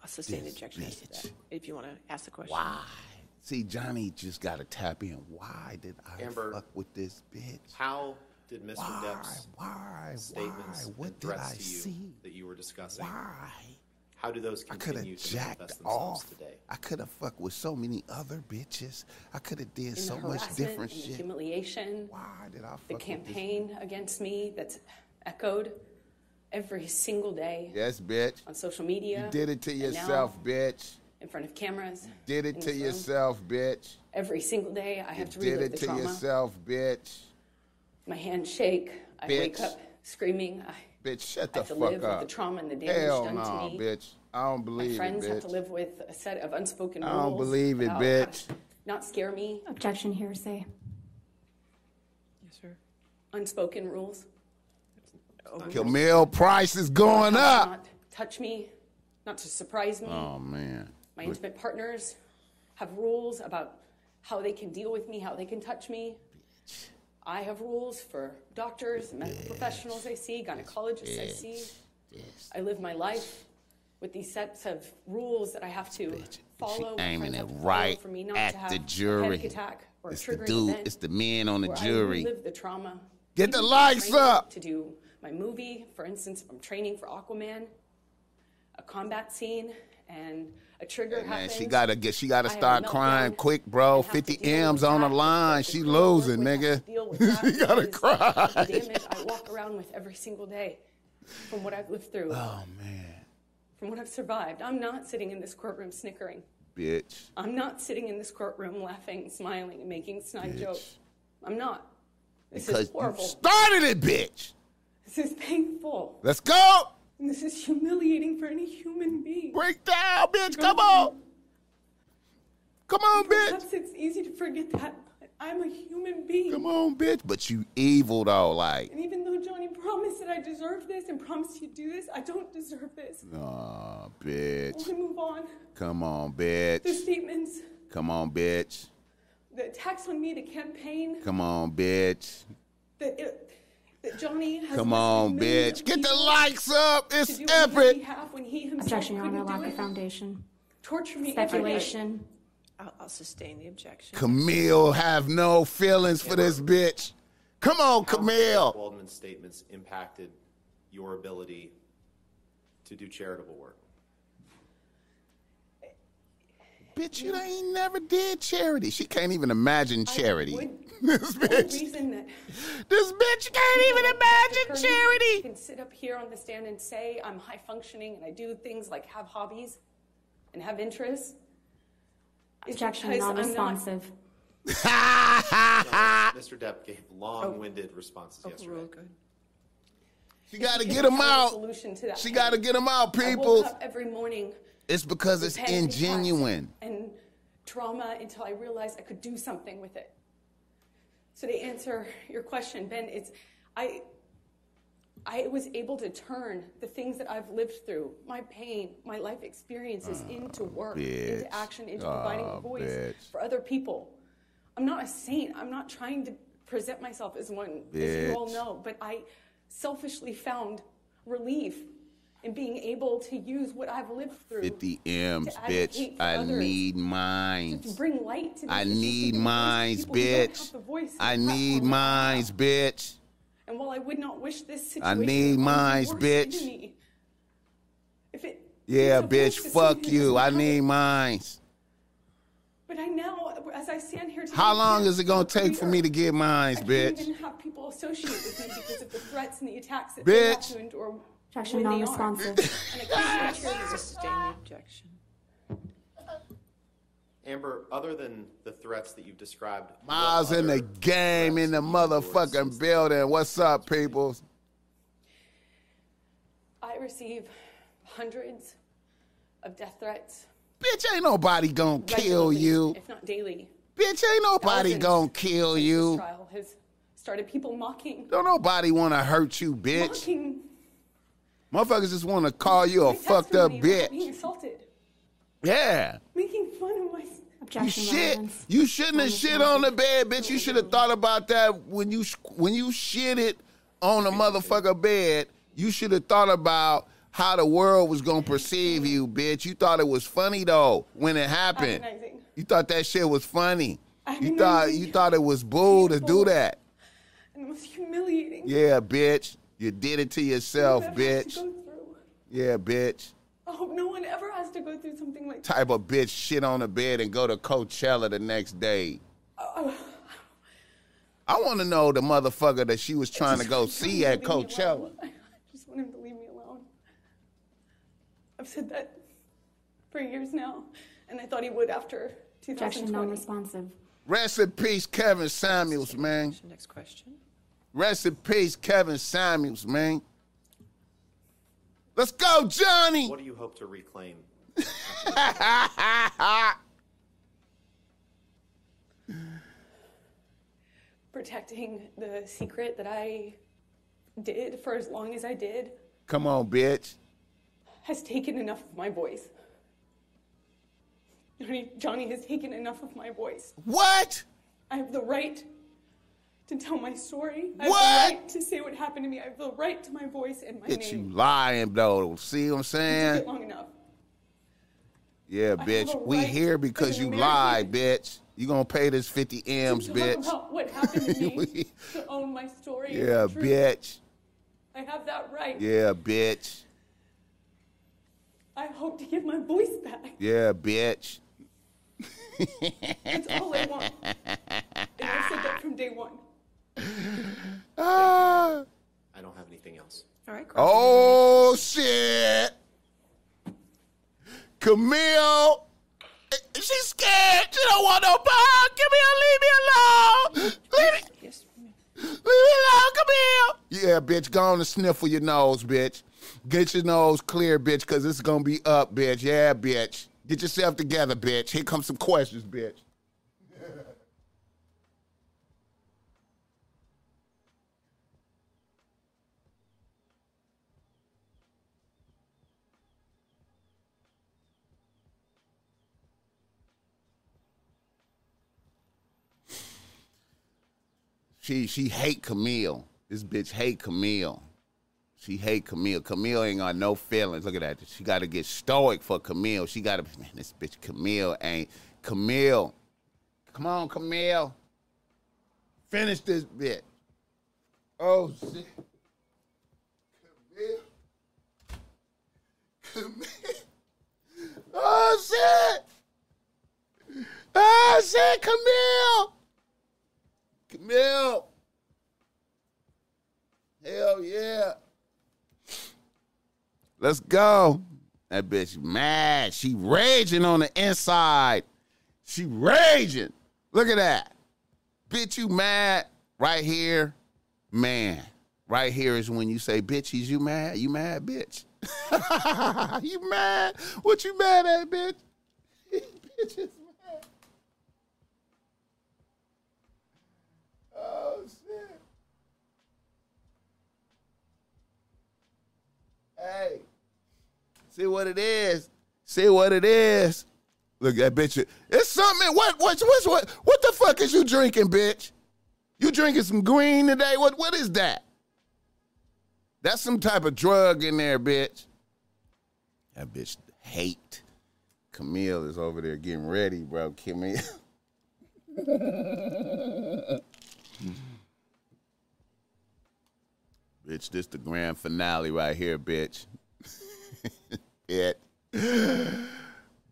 I'll sustain This objection as to that, if you want to ask the question. Why? See, Johnny just got to tap in. Why did I Amber. fuck with this bitch? How did Mr. Why? Depp's Why? statements Why? What and did threats I to you see? that you were discussing? Why? How do those I could have jacked manifest off. today? I could have fucked with so many other bitches. I could have did In so the much different and the shit. humiliation, Why did I fuck the with this? campaign against me that's echoed every single day Yes, bitch. on social media. You did it to and now yourself, bitch. In front of cameras. Did it to this room. yourself, bitch. Every single day, I You have to relive the trauma. did it to trauma. yourself, bitch. My hands shake. I wake up screaming. I, Bitch, shut I the have to fuck live up. with the trauma and the damage Hell done no, to me. bitch. I don't My believe it, friends have to live with a set of unspoken rules. I don't believe it, bitch. Not scare me. Objection, hearsay. Yes, sir. Unspoken rules. Camille price is going How up. Not touch me. Not to surprise me. Oh man. My intimate partners have rules about how they can deal with me, how they can touch me. I have rules for doctors, medical professionals I see, gynecologists I see. I live my life with these sets of rules that I have to follow. my aiming it have to follow right for me not at to have the jury. panic attack or It's a the dude. It's the men on the jury. I relive the trauma. Get the lights up. To do my movie, for instance, if I'm training for Aquaman, a combat scene, and a trigger Hey, man, she gotta get. She gotta I start crying meltdown quick, bro. and have to Fifty M's on the line. She crew I work losing, nigga. to deal with that she gotta cry. The damage I walk around with every single day from what I've lived through, Oh man, from what I've survived. I'm not sitting in this courtroom snickering. bitch. I'm not sitting in this courtroom laughing, smiling, and making snide jokes. I'm not. This Because is you started it, bitch. This is painful. Let's go. And this is humiliating for any human being. Break down, bitch. Come on. Come on, bitch. Perhaps it's easy to forget that, but I'm a human being. Come on, bitch. But you evil though, like. And even though Johnny promised that I deserve this and promised he'd do this, I don't deserve this. Aw, bitch. to move on. Come on, bitch. The statements, Come on, bitch. the attacks on me, the campaign, Come on, bitch. that, it, Johnny has Come on, bitch. Get the people likes up. It's do epic. when he Objection, Your Honor, couldn't lack of foundation. Torture me. Speculation. I'll, I'll sustain the objection. Camille have no feelings for this bitch. Come on, Camille. Waldman's statements impacted your ability to do charitable work? Bitch, you ain't never did charity. She can't even imagine charity. would- this The only bitch. reason that This bitch can't even imagine attorney charity. can sit up here on the stand and say I'm high functioning and I do things like have hobbies and have interests. is Objection, because I'm not- non-responsive. Mr. Depp gave oh. long-winded responses oh, yesterday. Overruled, good. She got to get them I have a out. Solution to that She got to get them out, I people. every morning It's because it's ingenuine. and trauma until I realized I could do something with it. So to answer your question, Ben, it's I I was able to turn the things that I've lived through, my pain, my life experiences, mm. into work, bitch. into action, into providing a voice bitch. for other people. I'm not a saint. I'm not trying to present myself as one, as you all know, but I selfishly found relief in being able to use what I've lived through. 50 M's, bitch. I others, need mines. bring light to I need mines, people who don't bitch. I need mines, bitch. And while I would not wish this situation I need mines, bitch. if it Yeah, bitch, fuck you. I need mines. But I now, as I stand here today, How long is it gonna take for me to get mines, bitch? Even have people associate with me because of the threats and the attacks that Bitch. they have to endure Objection when non-responsive. And I can't Chair to sustain the objection. Amber, other than the threats that you've described, Miles in the game in the threats have you endured motherfucking building. What's up, people? I receive hundreds of death threats. Bitch, ain't nobody gonna kill regularly, you. if not daily. Bitch, ain't nobody Thousands gonna kill you. Trial has started people mocking, Don't nobody wanna hurt you, bitch. mocking Motherfuckers just wanna call you a my fucked up bitch. about being bitch. assaulted, Yeah. making fun of my. You shit. relevance. You shouldn't have shit on the bed, bitch. You should have thought about that when you sh- when you shitted on the motherfucker bed. You should have thought about how the world was gonna perceive you, bitch. You thought it was funny though when it happened. You thought that shit was funny. You thought you thought it was bull to do that. And it was humiliating. Yeah, bitch. You did it to yourself, That I had to bitch. Yeah, bitch. I hope no one ever has to go through something like that. Type of bitch shit on the bed and go to Coachella the next day. Oh, I want to know the motherfucker that she was trying to go Just see at Coachella. I just want him to leave me alone. I've said that for years now, and I thought he would after Objection 2020. non-responsive. Rest in peace, Kevin Samuels, man. Next question. Rest in peace, Kevin Samuels, man. Let's go, Johnny. What do you hope to reclaim? Protecting the secret that I did for as long as I did Come on, bitch. has taken enough of my voice. Johnny, Johnny has taken enough of my voice. What? I have the right to tell my story. I have the right to say what happened to me. I have the right to my voice and my Bitch, you name. lying, though. See what I'm saying? long enough. Yeah, bitch. a We here because you lied, bitch. You gonna pay this 50 M's, bitch. what happened to me, We- to own my story. Yeah, bitch. I have that right. Yeah, bitch. I hope to get my voice back. Yeah, bitch. That's all I want. And I said that from day one. Ah. I don't have anything else. All right. crossing Oh shit! Camille, she's scared. She don't want no part. Camille, leave me alone. Leave me, the- Yes. leave me alone, Camille. Yeah, bitch, go on and sniffle your nose, bitch. Get your nose clear, bitch, cause it's gonna be up, bitch. Yeah, bitch. Get yourself together, bitch. Here comes some questions, bitch. She she hate Camille. This bitch hate Camille. She hate Camille. Camille ain't got no feelings. Look at that. She got to get stoic for Camille. She got to man. This bitch Camille ain't Camille. Come on, Camille. Finish this bit. Oh shit. Camille. Camille. Oh shit. Oh shit, Camille. Camille. Hell yeah. Let's go. That bitch mad. She raging on the inside. She raging. Look at that. Bitch, you mad right here. Man, right here is when you say, bitches, you mad? You mad, bitch? you mad? What you mad at, bitch? bitch is mad. Oh, shit. Hey. See what it is. See what it is. Look at that bitch. It's something. What? What? What's what? What the fuck is you drinking, bitch? You drinking some green today? What? What is that? That's some type of drug in there, bitch. That bitch hate. Camille is over there getting ready, bro. Camille. Mm. bitch, this the grand finale right here, bitch. it.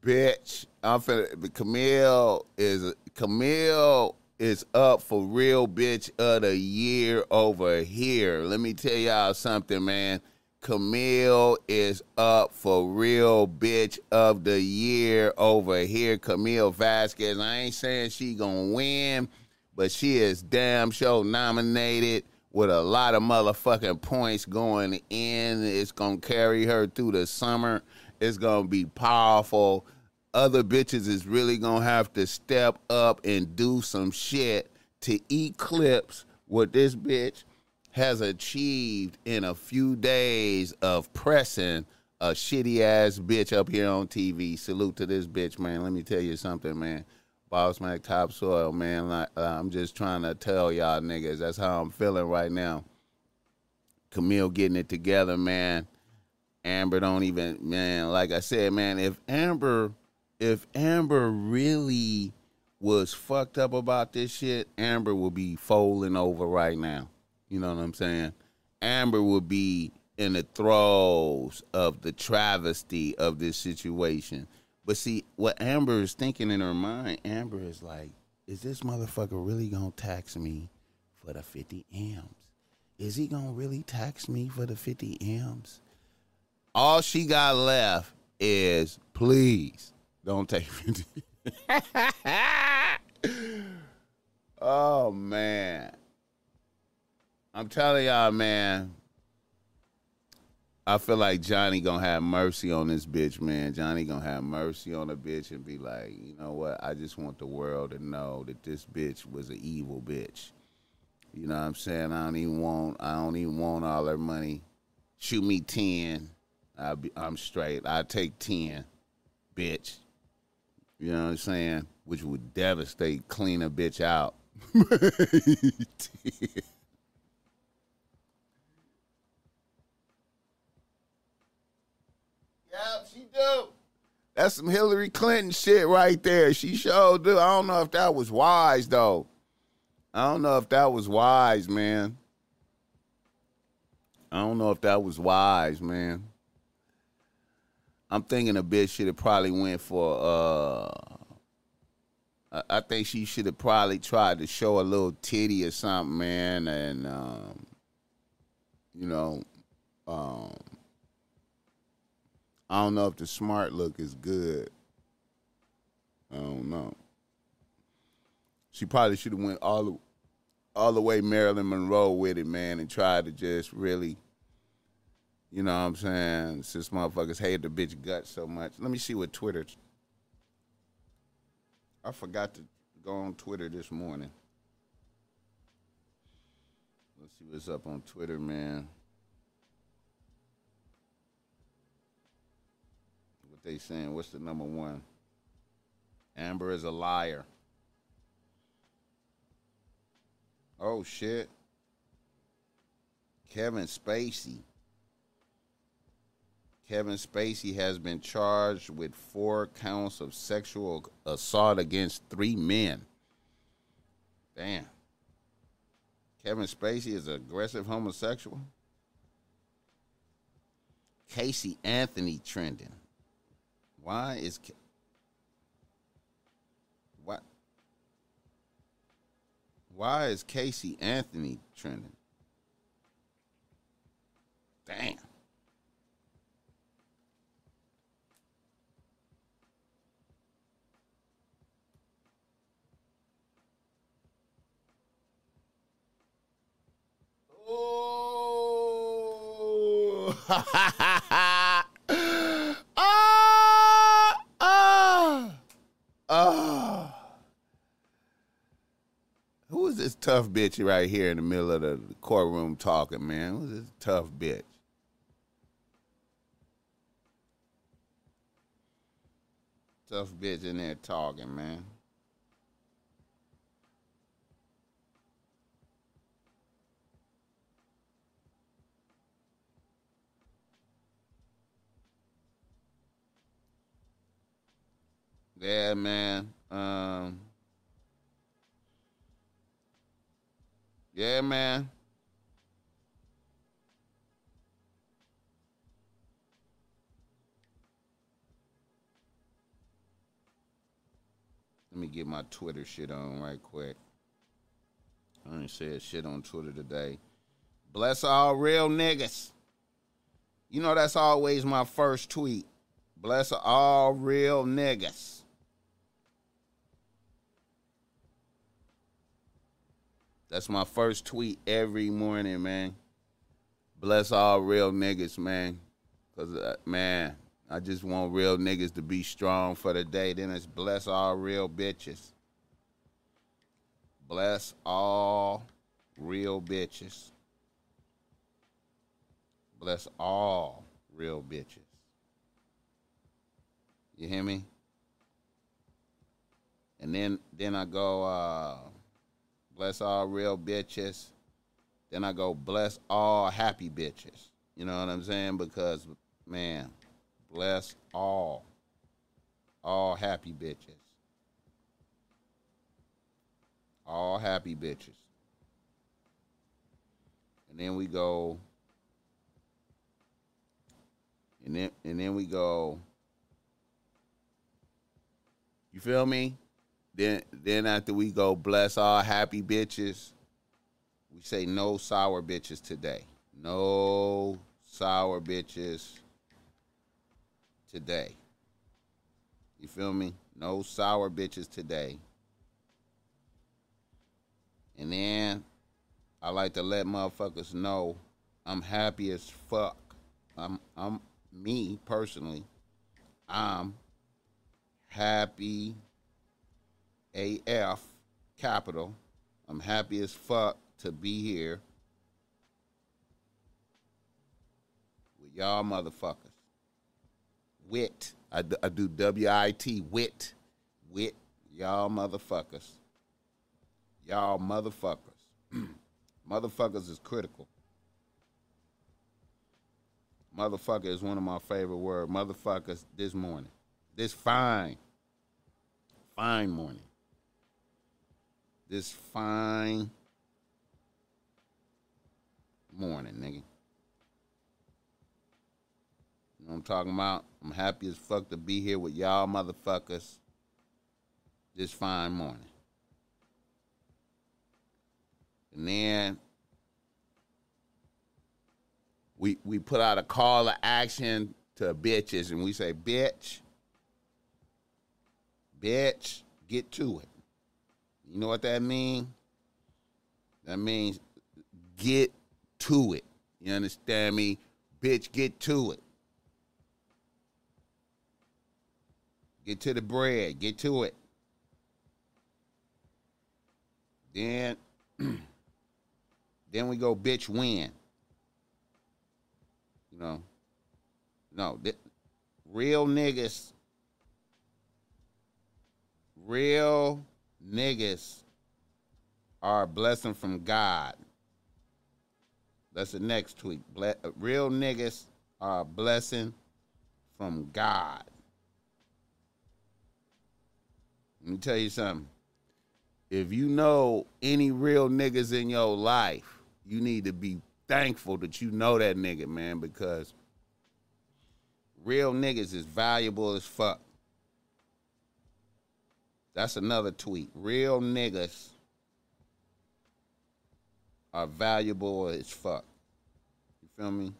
bitch, I'm finna. Camille is Camille is up for real bitch of the year over here. Let me tell y'all something, man. Camille is up for real bitch of the year over here. Camille Vasquez. I ain't saying she gonna win, but she is damn sure nominated with a lot of motherfucking points going in. It's gonna carry her through the summer. It's gonna be powerful. Other bitches is really gonna have to step up and do some shit to eclipse what this bitch has achieved in a few days of pressing a shitty ass bitch up here on TV. Salute to this bitch, man. Let me tell you something, man. Boss Mac Topsoil, man. Like, uh, I'm just trying to tell y'all niggas that's how I'm feeling right now. Camille getting it together, man. Amber don't even, man. Like I said, man, if Amber, if Amber really was fucked up about this shit, Amber will be folding over right now. You know what I'm saying? Amber would be in the throes of the travesty of this situation. But see, what Amber is thinking in her mind, Amber is like, is this motherfucker really gonna tax me for the 50 M's? Is he gonna really tax me for the 50 M's? All she got left is, please don't take 50. oh, man. I'm telling y'all, man. I feel like Johnny gonna have mercy on this bitch, man. Johnny gonna have mercy on the bitch and be like, you know what? I just want the world to know that this bitch was an evil bitch. You know what I'm saying? I don't even want. I don't even want all her money. Shoot me ten. I'll be, I'm straight. I take ten, bitch. You know what I'm saying? Which would devastate, clean a bitch out. She do. That's some Hillary Clinton shit right there. She sure do. I don't know if that was wise though. I don't know if that was wise, man. I don't know if that was wise, man. I'm thinking a bitch should have probably went for uh I think she should have probably tried to show a little titty or something, man, and um you know, um I don't know if the smart look is good. I don't know. She probably should have went all the all the way Marilyn Monroe with it, man, and tried to just really, you know what I'm saying, since motherfuckers hate the bitch guts so much. Let me see what Twitter. I forgot to go on Twitter this morning. Let's see what's up on Twitter, man. They saying? What's the number one? Amber is a liar. Oh shit. Kevin Spacey. Kevin Spacey has been charged with four counts of sexual assault against three men. Damn. Kevin Spacey is aggressive homosexual. Casey Anthony trending. Why is what? Why is Casey Anthony trending? Damn. Oh. ah, ah, ah. Who is this tough bitch right here in the middle of the courtroom talking, man? Who's this tough bitch? tough bitch in there talking, man. Yeah, man. Um, yeah, man. Let me get my Twitter shit on right quick. I ain't said shit on Twitter today. Bless all real niggas. You know that's always my first tweet. Bless all real niggas. That's my first tweet every morning, man. Bless all real niggas, man. Cause uh, man, I just want real niggas to be strong for the day. Then it's bless all real bitches. Bless all real bitches. Bless all real bitches. You hear me? And then then I go uh bless all real bitches. Then I go bless all happy bitches. You know what I'm saying? Because man, bless all all happy bitches. All happy bitches. And then we go and then and then we go you feel me? Then then after we go bless all happy bitches, we say no sour bitches today. No sour bitches today. You feel me? No sour bitches today. And then I like to let motherfuckers know I'm happy as fuck. I'm I'm me personally. I'm happy AF capital. I'm happy as fuck to be here with y'all motherfuckers. Wit. I, d- I do W I T. Wit. Wit. Y'all motherfuckers. Y'all motherfuckers. motherfuckers is critical. Motherfucker is one of my favorite words. Motherfuckers this morning. This fine, fine morning. This fine morning, nigga. You know what I'm talking about? I'm happy as fuck to be here with y'all motherfuckers this fine morning. And then we we put out a call to action to bitches and we say, bitch, bitch, get to it. You know what that means? That means get to it. You understand me? Bitch, get to it. Get to the bread. Get to it. Then, then we go, bitch, win. You know, no, th- real niggas, real niggas are a blessing from God. That's the next tweet. Ble- real niggas are a blessing from God. Let me tell you something. If you know any real niggas in your life, you need to be thankful that you know that nigga, man, because real niggas is valuable as fuck. That's another tweet. Real niggas are valuable as fuck. You feel me?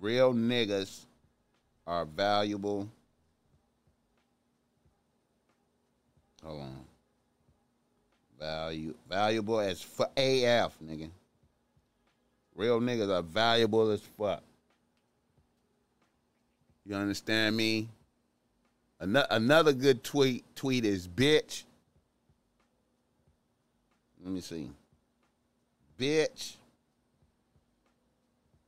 Real niggas are valuable. Hold on. Value valuable as for AF, nigga. Real niggas are valuable as fuck. You understand me? Another good tweet tweet is bitch. Let me see. Bitch.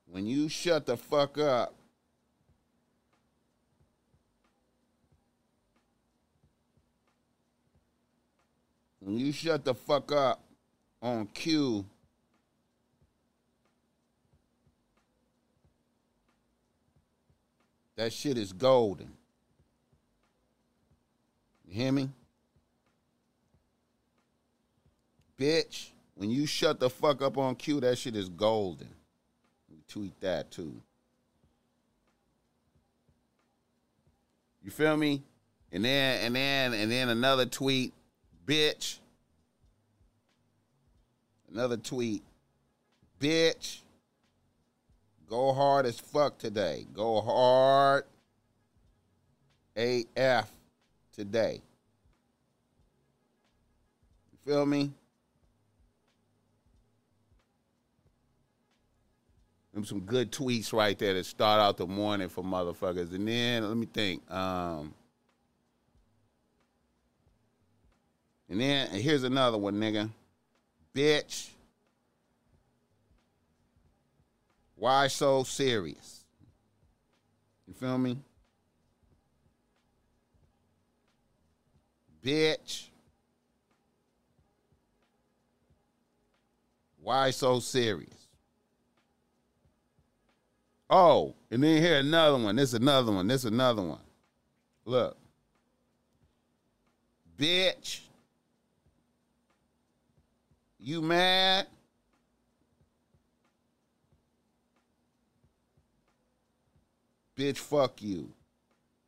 When you shut the fuck up, when you shut the fuck up on cue, that shit is golden. Hear me? Bitch, when you shut the fuck up on cue, that shit is golden. Tweet that too. You feel me? And then and then and then another tweet, bitch. Another tweet, bitch. Go hard as fuck today. Go hard AF today. You feel me? Them some good tweets right there to start out the morning for motherfuckers. And then let me think. Um, and then and here's another one, nigga. Bitch. Why so serious? You feel me? Bitch. Why so serious? Oh, and then here another one. This another one. This another one. Look. Bitch. You mad? Bitch, fuck you.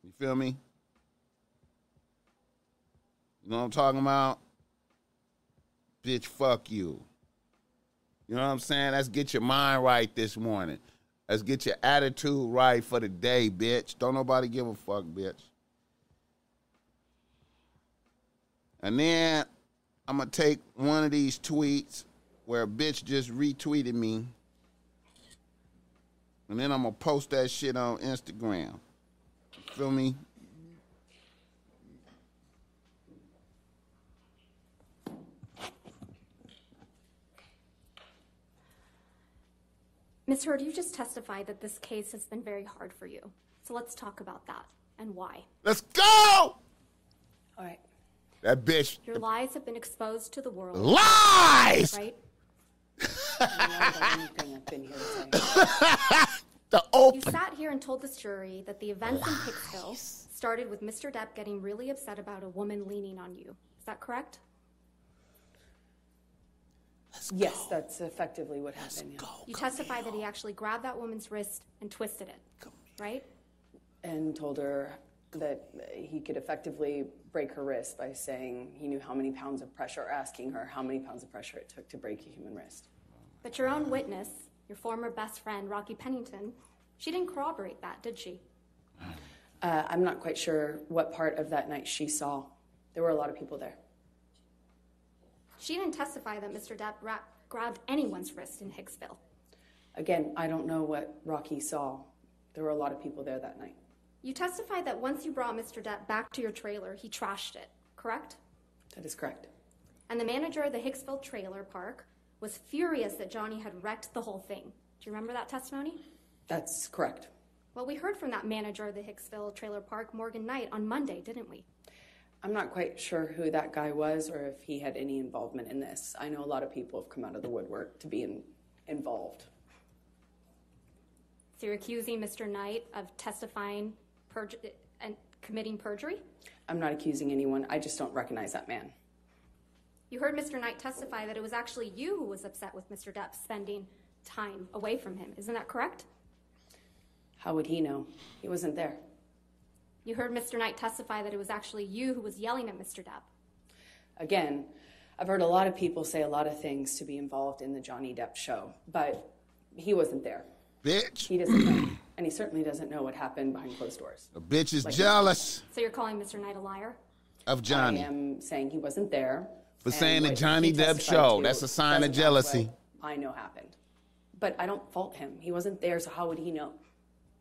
You feel me? You know what I'm talking about? Bitch, fuck you. You know what I'm saying? Let's get your mind right this morning. Let's get your attitude right for the day, bitch. Don't nobody give a fuck, bitch. And then I'm gonna take one of these tweets where a bitch just retweeted me. And then I'm gonna post that shit on Instagram. Feel me? Ms. Heard, you just testified that this case has been very hard for you. So let's talk about that and why. Let's go! All right. That bitch Your lies have been exposed to the world, lies! right? The only thing I've been here to say. The You sat here and told this jury that the events in Hicksville started with Mr. Depp getting really upset about a woman leaning on you. Is that correct? Yes, that's effectively what happened. yeah. You testified that he actually grabbed that woman's wrist and twisted it, right? And told her that he could effectively break her wrist by saying he knew how many pounds of pressure, or asking her how many pounds of pressure it took to break a human wrist. But your own witness, your former best friend, Rocky Pennington, she didn't corroborate that, did she? Uh, I'm not quite sure what part of that night she saw. There were a lot of people there. She didn't testify that Mr. Depp ra- grabbed anyone's wrist in Hicksville. Again, I don't know what Rocky saw. There were a lot of people there that night. You testified that once you brought Mr. Depp back to your trailer, he trashed it, correct? That is correct. And the manager of the Hicksville trailer park was furious that Johnny had wrecked the whole thing. Do you remember that testimony? That's correct. Well, we heard from that manager of the Hicksville trailer park, Morgan Knight, on Monday, didn't we? I'm not quite sure who that guy was or if he had any involvement in this. I know a lot of people have come out of the woodwork to be in, involved. So you're accusing Mr. Knight of testifying perj- and committing perjury? I'm not accusing anyone. I just don't recognize that man. You heard Mr. Knight testify that it was actually you who was upset with Mr. Depp spending time away from him. Isn't that correct? How would he know? He wasn't there. You heard Mr. Knight testify that it was actually you who was yelling at Mr. Depp. Again, I've heard a lot of people say a lot of things to be involved in the Johnny Depp show, but he wasn't there. Bitch. He doesn't know. And he certainly doesn't know what happened behind closed doors. The bitch is Like- jealous So you're calling Mr. Knight a liar? of Johnny. I am saying he wasn't there. For saying the Johnny Depp show. to That's a sign of jealousy. I know happened. But I don't fault him. He wasn't there, so how would he know?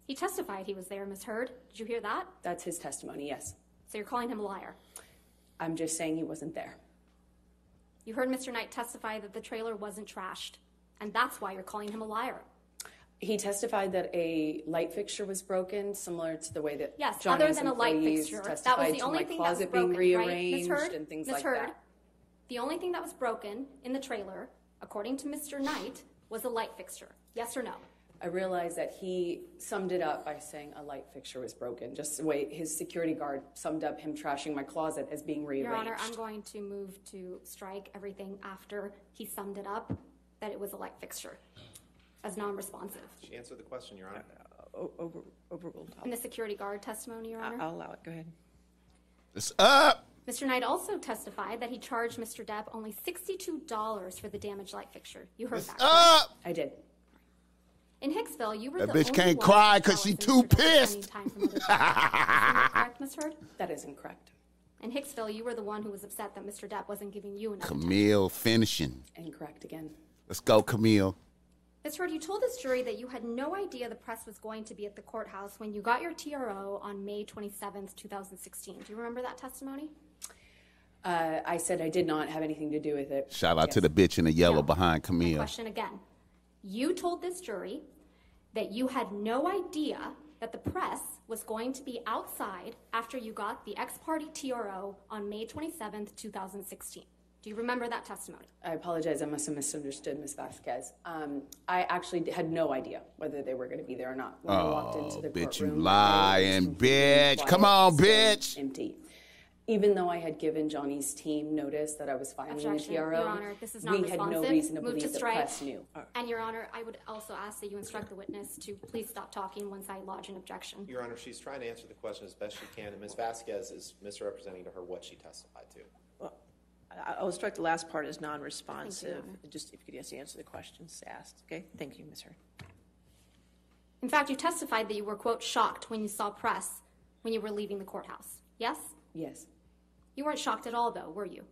He testified he was there, Miss Heard. Did you hear that? That's his testimony, yes. So you're calling him a liar. I'm just saying he wasn't there. You heard Mr. Knight testify that the trailer wasn't trashed, and that's why you're calling him a liar. He testified that a light fixture was broken, similar to the way that Yes, Johnny's other than a light fixture. That was the only thing that was broken, being right? Miss rearranged Heard? and things Miss like Heard? that. The only thing that was broken in the trailer, according to Mr. Knight, was a light fixture. Yes or no? I realized that he summed it up by saying a light fixture was broken, just the way his security guard summed up him trashing my closet as being rearranged. Your Honor, I'm going to move to strike everything after he summed it up that it was a light fixture as non-responsive. She answered the question, Your Honor. Uh, o- over- Overruled. In the security guard testimony, Your Honor. I'll allow it, go ahead. It's up. Mr. Knight also testified that he charged Mr. Depp only $62 for the damaged light fixture. You heard that. correct? Up. I did. In Hicksville, you were That the bitch only can't one cry to 'cause tell she too Mr. Depp was pissed. time from other. Isn't that correct, Ms. Heard? That is incorrect. In Hicksville, you were the one who was upset that Mr. Depp wasn't giving you enough time. Camille finishing. Incorrect again. Let's go, Camille. Ms. Heard, you told this jury that you had no idea the press was going to be at the courthouse when you got your TRO on May 27th, 2016. Do you remember that testimony? Uh, I said I did not have anything to do with it. Shout out to the bitch in the yellow No. behind My Camille. question again. You told this jury that you had no idea that the press was going to be outside after you got the ex parte TRO on May 27th, 2016. Do you remember that testimony? I apologize. I must have misunderstood Ms. Vasquez. Um, I actually had no idea whether they were going to be there or not. When I walked into Oh, the bitch, you courtroom, lying it was bitch. Come on, bitch. Empty. Even though I had given Johnny's team notice that I was filing the Objection, TRO, Your Honor. This is we had no reason to Move to believe the strike. press knew. And Your Honor, I would also ask that you instruct the witness to please stop talking once I lodge an objection. Your Honor, she's trying to answer the question as best she can, and Ms. Vasquez is misrepresenting to her what she testified to. Well, I- I'll strike the last part as non-responsive, Honor. just if you could just answer the questions asked, okay? Thank you, Ms. Heard. In fact, you testified that you were, quote, shocked when you saw press when you were leaving the courthouse. Yes? Yes. You weren't shocked at all, though, were you?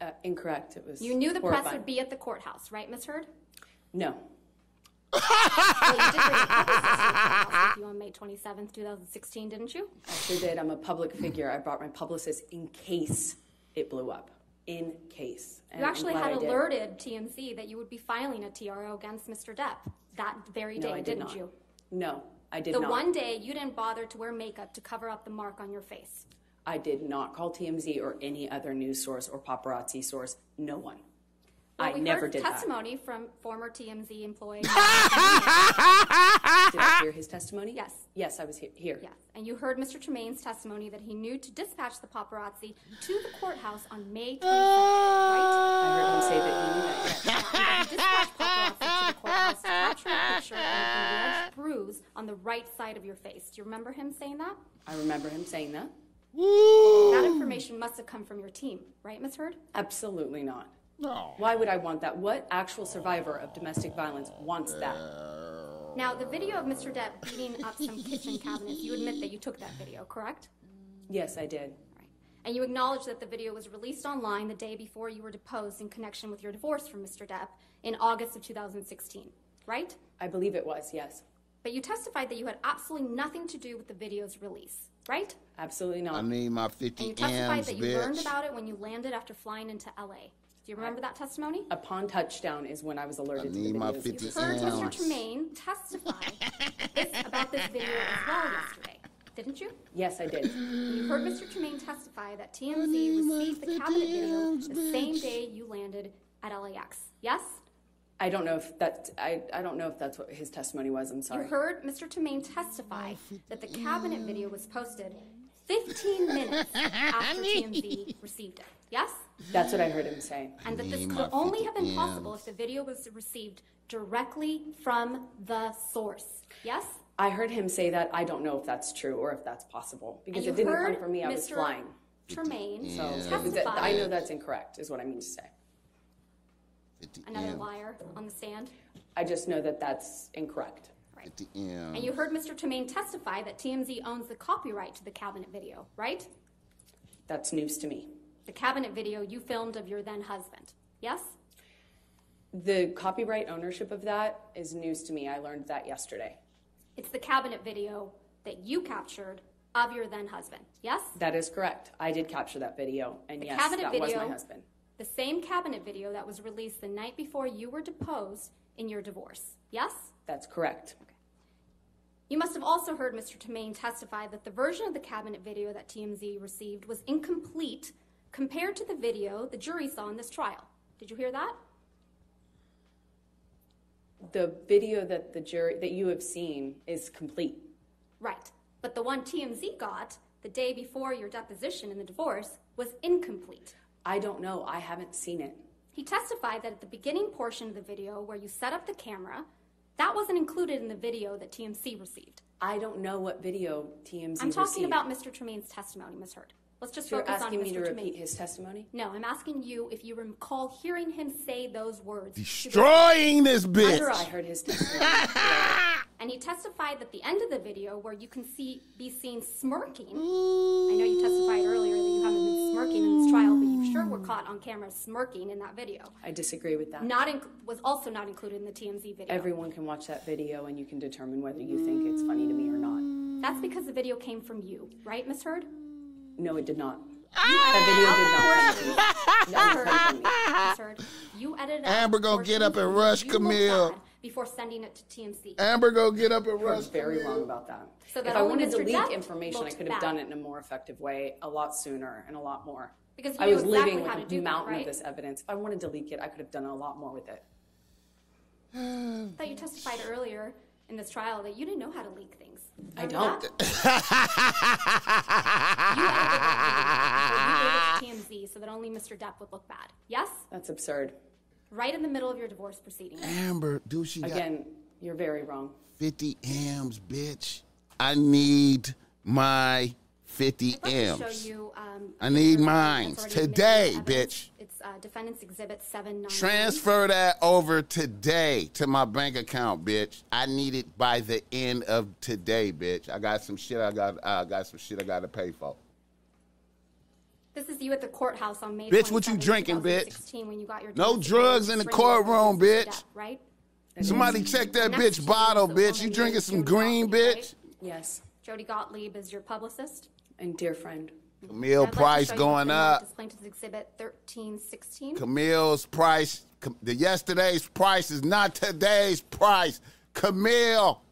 Uh, incorrect. It was You knew the press would be at the courthouse, right, Ms. Heard? No. Well, you did bring a publicist to the courthouse with you on May 27th, 2016, didn't you? I sure did. I'm a public figure. I brought my publicist in case it blew up. In case. And You actually had alerted TMZ that you would be filing a TRO against Mr. Depp that very No, day, I did didn't not. you? No, I did The not. The one day you didn't bother to wear makeup to cover up the mark on your face. I did not call TMZ or any other news source or paparazzi source. No one. Well, I we never heard did that. testimony from former TMZ employee. Did I hear his testimony? Yes. Yes, I was he- here. yes, and you heard Mr. Tremaine's testimony that he knew to dispatch the paparazzi to the courthouse on May 27th, right? I heard him say that he knew that. Yes. Yeah, he dispatched paparazzi to the courthouse to capture a picture of alleged bruise on the right side of your face. Do you remember him saying that? I remember him saying that. That information must have come from your team, right, Ms. Heard? Absolutely not. No. Why would I want that? What actual survivor of domestic violence wants that? Now, the video of Mr. Depp beating up some kitchen cabinets, you admit that you took that video, correct? Yes, I did. Right. And you acknowledge that the video was released online the day before you were deposed in connection with your divorce from Mr. Depp in August of 2016, right? I believe it was, yes. But you testified that you had absolutely nothing to do with the video's release, right? Absolutely not. I need my 50 And 50 you testified M's, that you learned about it when you landed after flying into LA. Do you remember that testimony? Upon touchdown is when I was alerted I to need the my videos. 50 You heard Mr. M's. Tremaine testify this, about this video as well yesterday, didn't you? Yes, I did. You heard Mr. Tremaine testify that TMZ received the cabinet video the same day you landed at LAX. Yes? I don't know if that. I, I don't know if that's what his testimony was. I'm sorry. You heard Mr. Tremaine testify that the cabinet video was posted 15 minutes after TMZ received it. Yes? That's what I heard him say. And that this could only have been possible if the video was received directly from the source. Yes? I heard him say that. I don't know if that's true or if that's possible because it didn't come heard from me. I was flying. Tremaine So testify. I know that's incorrect, is what I mean to say. 50 Another M's. liar on the stand. I just know that that's incorrect. 50 M's. And you heard Mr. Tremaine testify that TMZ owns the copyright to the cabinet video, right? That's news to me. The cabinet video you filmed of your then husband. Yes? The copyright ownership of that is news to me. I learned that yesterday. It's the cabinet video that you captured of your then husband. Yes? That is correct. I did capture that video, and The yes, cabinet that was my husband. The same cabinet video that was released the night before you were deposed in your divorce. Yes? That's correct. Okay. You must have also heard Mr. Tremaine testify that the version of the cabinet video that TMZ received was incomplete compared to the video the jury saw in this trial. Did you hear that? The video that the jury, that you have seen is complete. Right. But the one TMZ got the day before your deposition in the divorce was incomplete. I don't know. I haven't seen it. He testified that at the beginning portion of the video where you set up the camera, that wasn't included in the video that TMZ received. I don't know what video TMZ I'm talking received. about Mr. Tremaine's testimony, Ms. Heard. Let's just So you're focus on asking me to repeat his testimony? No, I'm asking you if you recall hearing him say those words. Destroying this I'm bitch. sure I heard his testimony. And he testified that the end of the video, where you can see be seen smirking. I know you mm. testified earlier that you haven't been smirking in this trial, but you sure were caught on camera smirking in that video. I disagree with that. Not inc- was also not included in the TMZ video. Everyone can watch that video and you can determine whether you think it's funny to me or not. That's because the video came from you, right, Miss Heard? No, it did not. Ah! that video did not come from me. Miss Nothing Heard, came from me. Miss Heard, you edited out Amber gonna get up and rush you looked Camille. Bad Before sending it to TMZ. Amber, go get up and I rush. was very wrong about that. So that if I only wanted to Mr. leak Depp information, I could have bad. done it in a more effective way, a lot sooner and a lot more. Because you I was exactly living how with do a that, mountain right? of this evidence. If I wanted to leak it, I could have done a lot more with it. I thought you testified earlier in this trial that you didn't know how to leak things. I don't. that? You edited that video before you it to TMZ so that only Mr. Depp would look bad. Yes? That's absurd. Right in the middle of your divorce proceedings. Amber, dude, she got Again, you're very wrong. 50 M's, bitch. I need my 50 I'd like M's. to show you. Um, I need picture mine today, bitch. It's uh, Defendant's Exhibit 799. Transfer that over today to my bank account, bitch. I need it by the end of today, bitch. I got some shit I got I got some shit I got to pay for. This is you at the courthouse on May Bitch, what you drinking, bitch? When you got your No drugs in the courtroom, order against Mr. bitch. Depp, Right? Somebody check that bitch bottle, bitch. You drinking some green, Gottlieb, bitch? right? Yes. Jody Gottlieb is your publicist. And dear friend, Camille I'd like to price show going what's up. Plaintiff's Exhibit 1316. Camille's price, the yesterday's price is not today's price. Camille.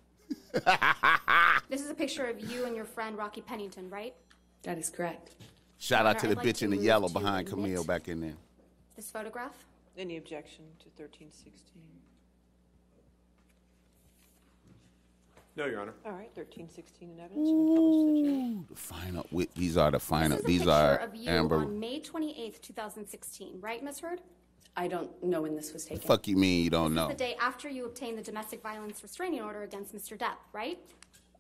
This is a picture of you and your friend Rocky Pennington, right? that is correct. Shout out Honor, to the I'd like bitch to in the yellow to behind admit- Camille back in there. This photograph. Any objection to 1316? No, Your Honor. All right, 1316 in evidence. You can publish to the jury. The final, wi- these are the final. This is a These picture are of you Amber. on May 28th, 2016, right, Ms. Heard? I don't know when this was taken. Fuck you mean you don't This is know? the day after you obtained the domestic violence restraining order against Mr. Depp, right?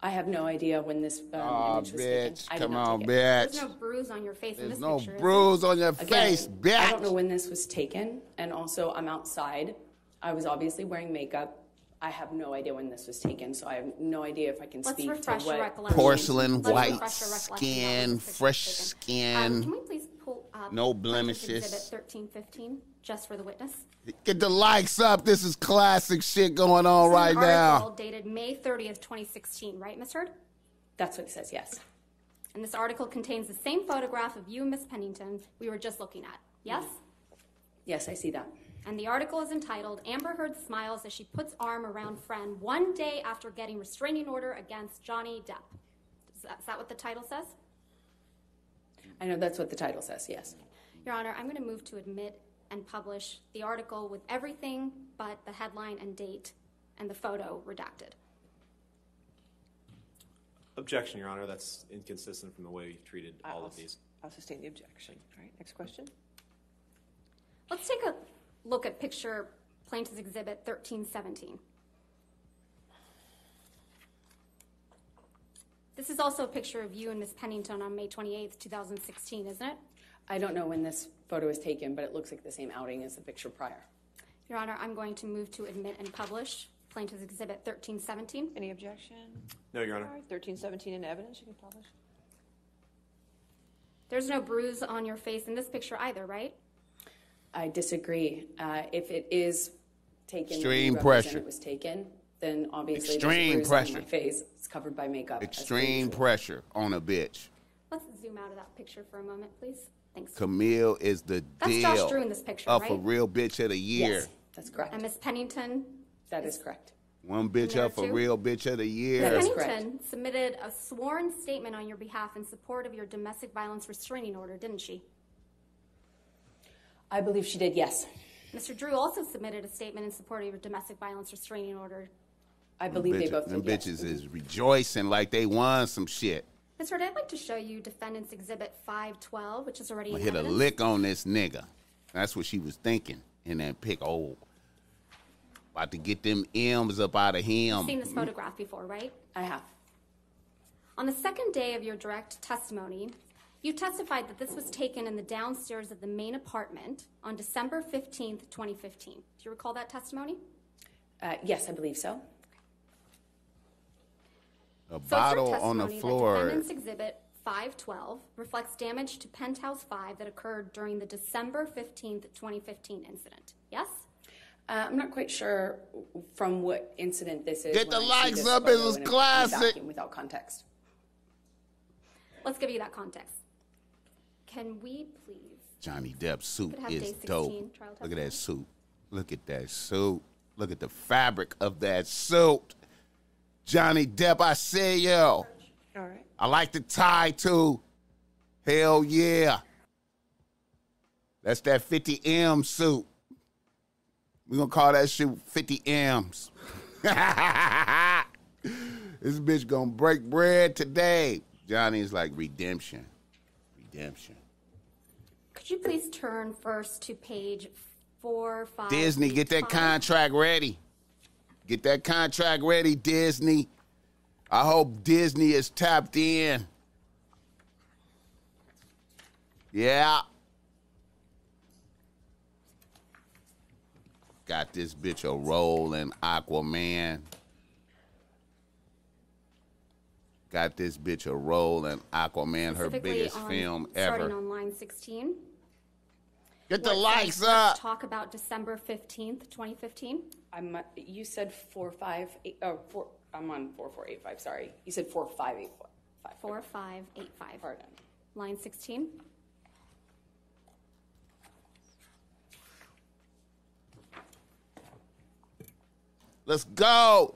I have no idea when this um, Oh, image was taken. bitch. I Come on, take it. There's no bruise on your face in There's this no picture. is there? bruise on your Again, face, bitch. I don't know when this was taken, and also I'm outside. I was obviously wearing makeup. I have no idea when this was taken, so I have no idea if I can Let's speak refresh to your what. recollection. Porcelain, Let's white refresh your recollection skin, about when this picture fresh skin. Um, can we please pull up No blemishes. Exhibit 1315, just for the witness? Get the likes up. This is classic shit going on This right an now. article dated May 30th, 2016, right, Ms. Heard? That's what it says. Yes. And this article contains the same photograph of you and Miss Pennington we were just looking at. Yes? Yes, I see that. And the article is entitled Amber Heard Smiles as She Puts Arm Around Friend One Day After Getting Restraining Order Against Johnny Depp. Is that, is that what the title says? I know that's what the title says. Yes. Your Honor, I'm going to move to admit and publish the article with everything but the headline and date and the photo redacted. Objection, Your Honor. That's inconsistent from the way you've treated all I'll- of these. I'll sustain the objection. All right, next question. Let's take a look at picture Plaintiff's Exhibit 1317. This is also a picture of you and Miss Pennington on May 28th, 2016, isn't it? I don't know when this photo is taken, but it looks like the same outing as the picture prior. Your Honor, I'm going to move to admit and publish Plaintiff's Exhibit 1317. Any objection? No, Your Honor. right, 1317 in evidence. You can publish. There's no bruise on your face in this picture either, right? I disagree. Uh, if it is taken, Extreme when you represent pressure. It was taken. Then obviously Extreme there's a bruise pressure. on my face. It's covered by makeup. Extreme pressure on a bitch. Let's zoom out of that picture for a moment, please. Thanks. Camille is the That's deal Josh Drew in this picture, of a right? real bitch of the year. Yes, that's correct. And Miss Pennington That is correct. One bitch there up for real bitch of the year. That is Pennington submitted a sworn statement on your behalf in support of your domestic violence restraining order, didn't she? I believe she did, yes. Mr. Drew also submitted a statement in support of your domestic violence restraining order. I believe they Bitches- both them did, yes. bitches is rejoicing like they won some shit. Mr. Heard, I'd like to show you Defendant's Exhibit 512, which is already I'm in gonna hit a lick on this nigga. That's what she was thinking in that pick. Oh, about to get them M's up out of him. You've seen this photograph before, right? I have. On the second day of your direct testimony, you testified that this was taken in the downstairs of the main apartment on December 15th, 2015. Do you recall that testimony? Uh, yes, I believe so. A So bottle on the testimony floor. That Defendant's Exhibit 512 reflects damage to Penthouse 5 that occurred during the December 15th, 2015 incident. Yes? Uh, I'm not quite sure from what incident this is. Get the I likes up, photo this is in a- in a classic. Without context. Let's give you that context. Can we please? Johnny Depp's suit is dope. Look at that suit. Look at that suit. Look at the fabric of that suit. Johnny Depp, I see you. All right. I like the tie too. Hell yeah. That's that 50 M suit. We're gonna call that shit 50 M's. this bitch gonna break bread today. Johnny's like redemption. Redemption. Could you please turn first to page four, five? Disney, get that five? contract ready. Get that contract ready, Disney. I hope Disney is tapped in. Yeah. Got this bitch a role in Aquaman. Got this bitch a role in Aquaman, her biggest film Starting ever. on line 16. Get the where likes says, "Let's up. Talk about December 15th, 2015. I'm. You said four five eight. Oh, four. I'm on four four eight five. Sorry, you said four five eight four. Five. 4585. Pardon. Line 16. Let's go.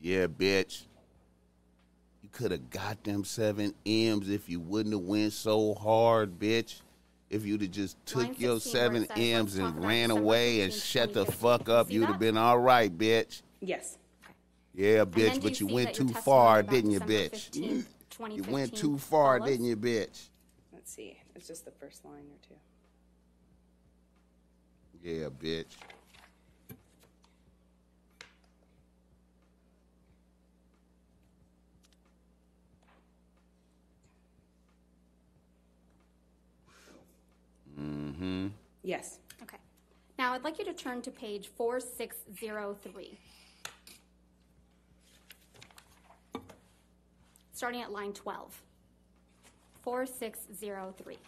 Yeah, bitch. Could have got them seven M's if you wouldn't have went so hard, bitch. If you'd have just Line took your 16 where it seven M's and ran away and shut the fuck up, you'd have been all right, bitch. Yes. Yeah, bitch, but you you went too far, didn't you, bitch? 15th, You went too far, follows? didn't you, bitch? Let's see. It's just the first line or two. Yeah, bitch. Mm-hmm. Yes. Okay. Now I'd like you to turn to page 4603. Starting at line 12. 4603.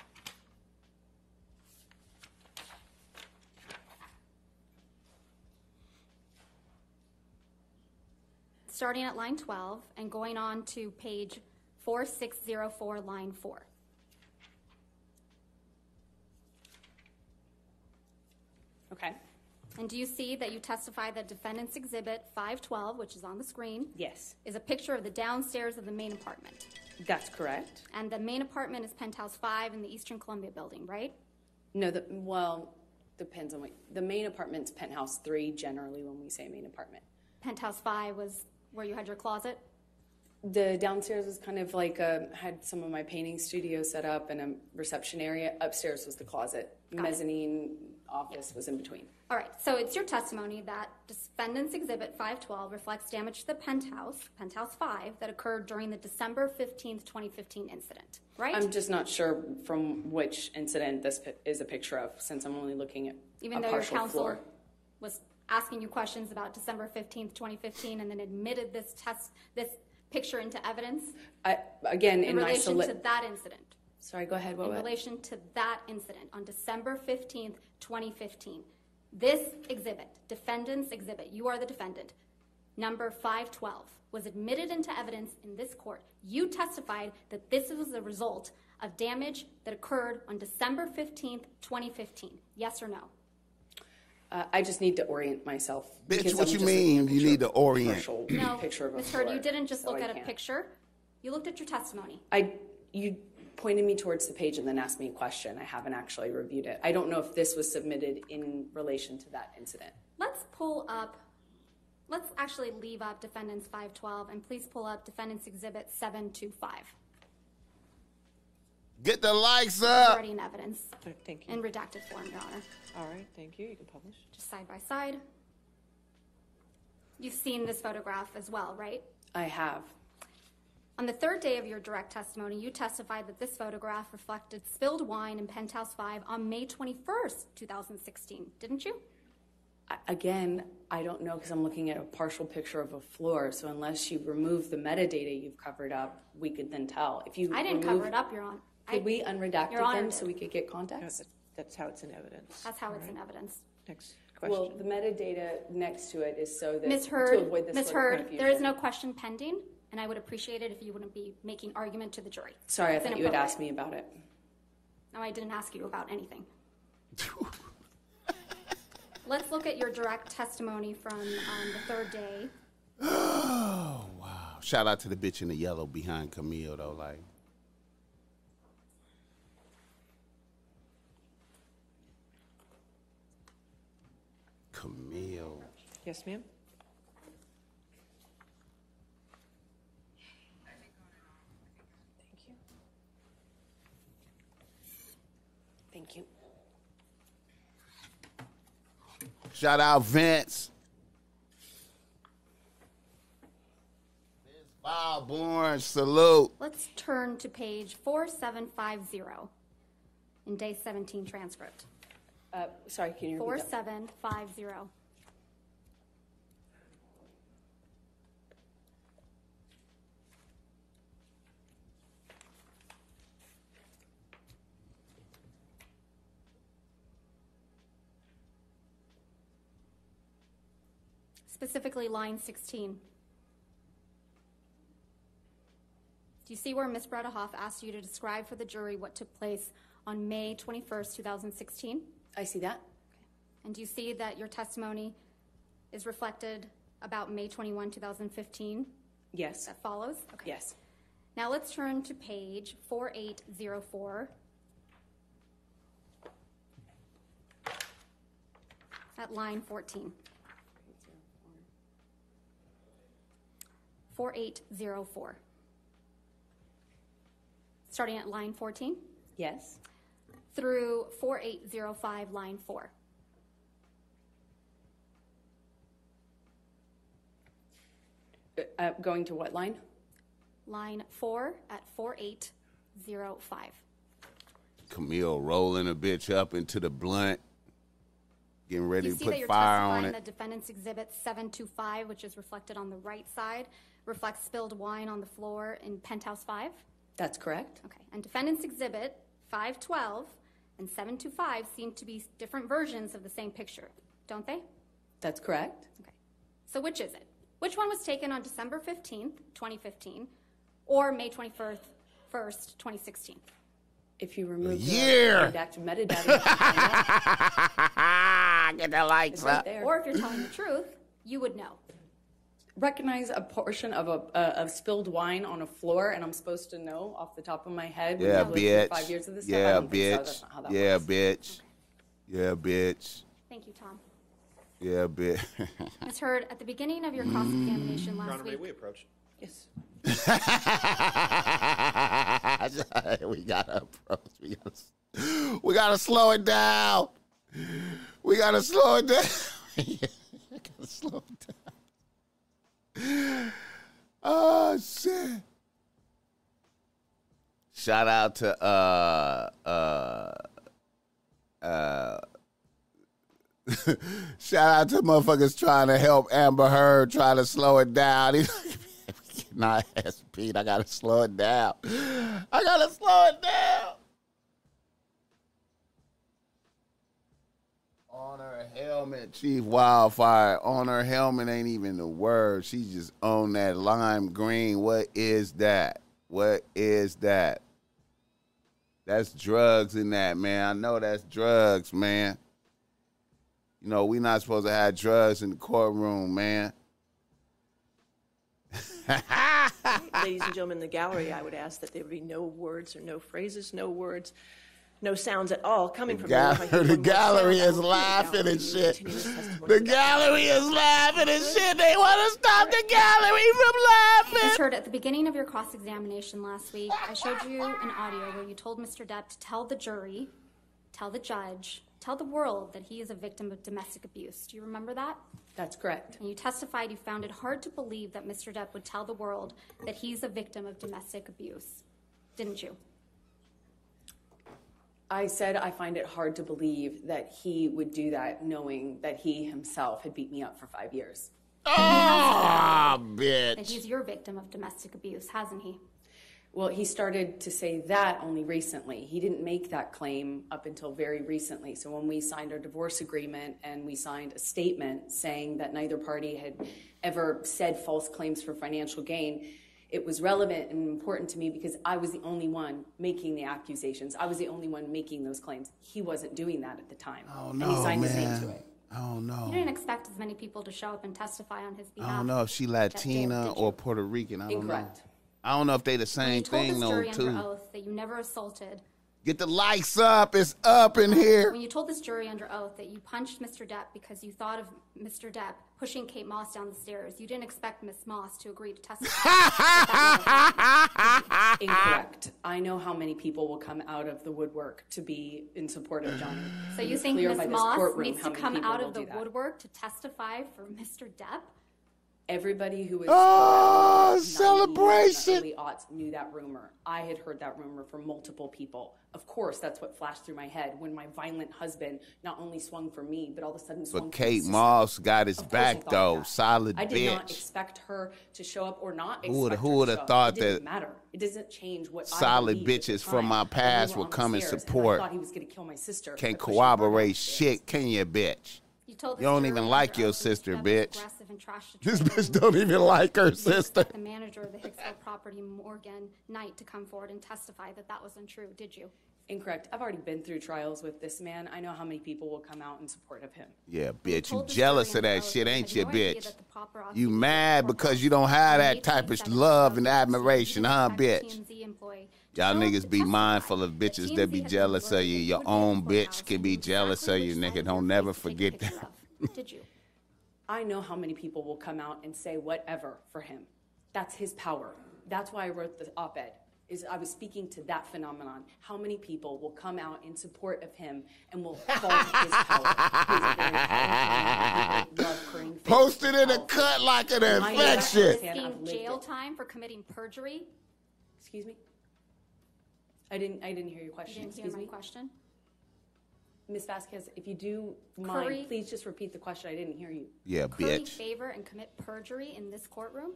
Starting at line 12 and going on to page 4604, line 4. Okay. And do you see that you testify that defendant's exhibit 512, which is on the screen, Yes. is a picture of the downstairs of the main apartment? That's correct. And the main apartment is penthouse 5 in the Eastern Columbia building, right? No, the well depends on what the main apartment's penthouse three. Generally, when we say main apartment, Penthouse 5 was where you had your closet? the downstairs was kind of like a, had some of my painting studio set up and a reception area. Upstairs was the closet. Mezzanine office was in between. All right, so it's your testimony that defendant's exhibit 512 reflects damage to the penthouse, penthouse 5, that occurred during the December 15th, 2015 incident, right? I'm just not sure from which incident this pi- is a picture of, since I'm only looking at Even a though your partial counsel floor. was asking you questions about December 15th, 2015, and then admitted this test, this picture into evidence I, again, in in, relation to that incident. Sorry, go ahead. What? in what? relation to that incident on December 15th, 2015. This exhibit, defendant's exhibit, you are the defendant, number 512, was admitted into evidence in this court. You testified that this was the result of damage that occurred on December 15th, 2015. Yes or no? Uh, I just need to orient myself. Bitch, what I'm you mean you need to orient? No, picture of a Ms. Heard, you didn't just so look I at a can't. picture. You looked at your testimony. I you pointed me towards the page and then asked me a question. I haven't actually reviewed it. I don't know if this was submitted in relation to that incident. Let's pull up, let's actually leave up defendants 512 and please pull up defendants exhibit 725. Get the likes up. already in evidence Thank you. in redacted form, Your Honor. All right, thank you. You can publish. Just side by side. You've seen this photograph as well, right? I have. On the third day of your direct testimony, you testified that this photograph reflected spilled wine in Penthouse 5 on May 21st, 2016, didn't you? Again, I don't know because I'm looking at a partial picture of a floor. So unless you remove the metadata you've covered up, we could then tell. If you I didn't remove- cover it up, Your Honor. I- Could we unredact Your Honor them so we could get No, context? that- That's how it's in evidence. That's how All it's in evidence. Next question. Well, the metadata next to it is so that Ms. to avoid this Ms. sort of Heard, there is no question pending, and I would appreciate it if you wouldn't be making argument to the jury. Sorry, I It's thought you had inappropriate. asked me about it. No, I didn't ask you about anything. Let's look at your direct testimony from um, the third day. Oh wow! Shout out to the bitch in the yellow behind Camille though. Like, Camille. Yes, ma'am? Thank you. Thank you. Shout out Vince. Vince Baldborn, salute. Let's turn to page 4750 in day 17 transcript. Uh, sorry, can you repeat that? 4750. Specifically, line 16. Do you see where Ms. Bredehoff asked you to describe for the jury what took place on May 21st, 2016? I see that. And do you see that your testimony is reflected about May 21, 2015 Yes. that follows? Okay. Yes. Now let's turn to page 4804. At line 14. 4804. Starting at line 14 Yes. through 4805, line 4. Uh, uh, going to what line? Line 4 at 4805. Camille rolling a bitch up into the blunt, getting ready You to see that put you're fire on testifying it. that defendant's exhibit 725, which is reflected on the right side, reflects spilled wine on the floor in penthouse 5? That's correct. Okay. And defendant's exhibit 512 and 725 seem to be different versions of the same picture, don't they? That's correct. Okay. So which is it? Which one was taken on December 15th, 2015, or May 21st, 1st, 2016? If you remove year. the redacted metadata, you can find out. Get the likes it's right up. there. Or if you're telling the truth, you would know. Recognize a portion of a uh, of spilled wine on a floor, and I'm supposed to know off the top of my head. when Yeah, I've lived bitch. Five years of this stuff. Yeah, don't so. bitch. That's not how that Yeah, works. bitch. Yeah, bitch. Thank you, Tom. Yeah, bitch. Ms. Heard, at the beginning of your cross-examination Your last Honor, may week, we approach? Yes. we gotta approach. We gotta, we gotta slow it down. We gotta slow it down. we gotta slow it down. Oh shit! Shout out to uh uh uh. Shout out to motherfuckers trying to help Amber Heard, trying to slow it down. He's like, Nah, ass I gotta slow it down. I gotta slow it down. Her helmet, Chief Wildfire. On her helmet ain't even the word. She just on that lime green. What is that? What is that? That's drugs in that, man. I know that's drugs, man. You know, we not supposed to have drugs in the courtroom, man. Ladies and gentlemen in the gallery, I would ask that there be no words or no phrases, no words, no sounds at all coming from me. If I hear Gallery, the gallery is will pull it laughing and shit. continue this testimony The gallery is laughing and shit. They want to stop the gallery from Ms. laughing. Heard, at the beginning of your cross-examination last week, I showed you an audio where you told Mr. Depp to tell the jury, tell the judge, tell the world that he is a victim of domestic abuse. Do you remember that? That's correct. And you testified you found it hard to believe that Mr. Depp would tell the world that he's a victim of domestic abuse, didn't you? I said I find it hard to believe that he would do that knowing that he himself had beat me up for five years. Oh, That bitch. he's your victim of domestic abuse, hasn't he? Well, he started to say that only recently. He didn't make that claim up until very recently. So when we signed our divorce agreement and we signed a statement saying that neither party had ever said false claims for financial gain, it was relevant and important to me because I was the only one making the accusations. I was the only one making those claims. He wasn't doing that at the time. Oh, and he no, signed his name to it. Oh, I don't know. You didn't expect as many people to show up and testify on his behalf. I don't know if she that did, Latina did or Puerto Rican. I don't Incorrect. know. I don't know if they the same you told thing this though, jury under too. oath that you never assaulted Get the lights up. It's up in here. When you told this jury under oath that you punched Mr. Depp because you thought of Mr. Depp pushing Kate Moss down the stairs, you didn't expect Miss Moss to agree to testify. Incorrect. I know how many people will come out of the woodwork to be in support of Johnny. so you think Miss Moss needs to come out of the woodwork to testify for Mr. Depp? Everybody who was Oh, 90s, celebration. early aughts knew that rumor. I had heard that rumor from multiple people. Of course, that's what flashed through my head when my violent husband not only swung for me, but all of a sudden swung But Kate. Moss got his Of course I back though. that. Solid I did not expect her to show up or not. Who expect who woulda thought it that matter. It doesn't change what solid bitches from my we past were will come and support. I thought he was going to kill my sister. Can't pushing her down the corroborate shit, can you, bitch? You told You don't even like your sister, bitch. and trashed This bitch don't even like her sister. The manager of the Hicksville property, Morgan Knight, to come forward and testify that that was untrue, did you? Incorrect. I've already been through trials with this man. I know how many people will come out in support of him. Yeah, bitch, you told jealous of that shit, ain't you you, had no idea bitch? that the paparazzi You mad because you don't have that type of love and admiration, huh, didn't expect bitch? TMZ employee to Y'all show up niggas be mindful of bitches that be jealous of you. Your own bitch can be jealous of you, nigga. Don't never face to take a forget that. Did you? I know how many people will come out and say whatever for him. That's his power. That's why I wrote the op-ed. Is I was speaking to that phenomenon. How many people will come out in support of him and will fall to his power? He's a very powerful man. People love currying favor. Posted in a oh. cut like an I know that infection. firsthand. Risking jail time for committing perjury? Excuse me. I didn't. I didn't hear your question. You didn't hear Excuse my me, question? Miss Vasquez. If you do mind, Curry- please just repeat the question. I didn't hear you. Yeah, Curry bitch. favor and commit perjury in this courtroom?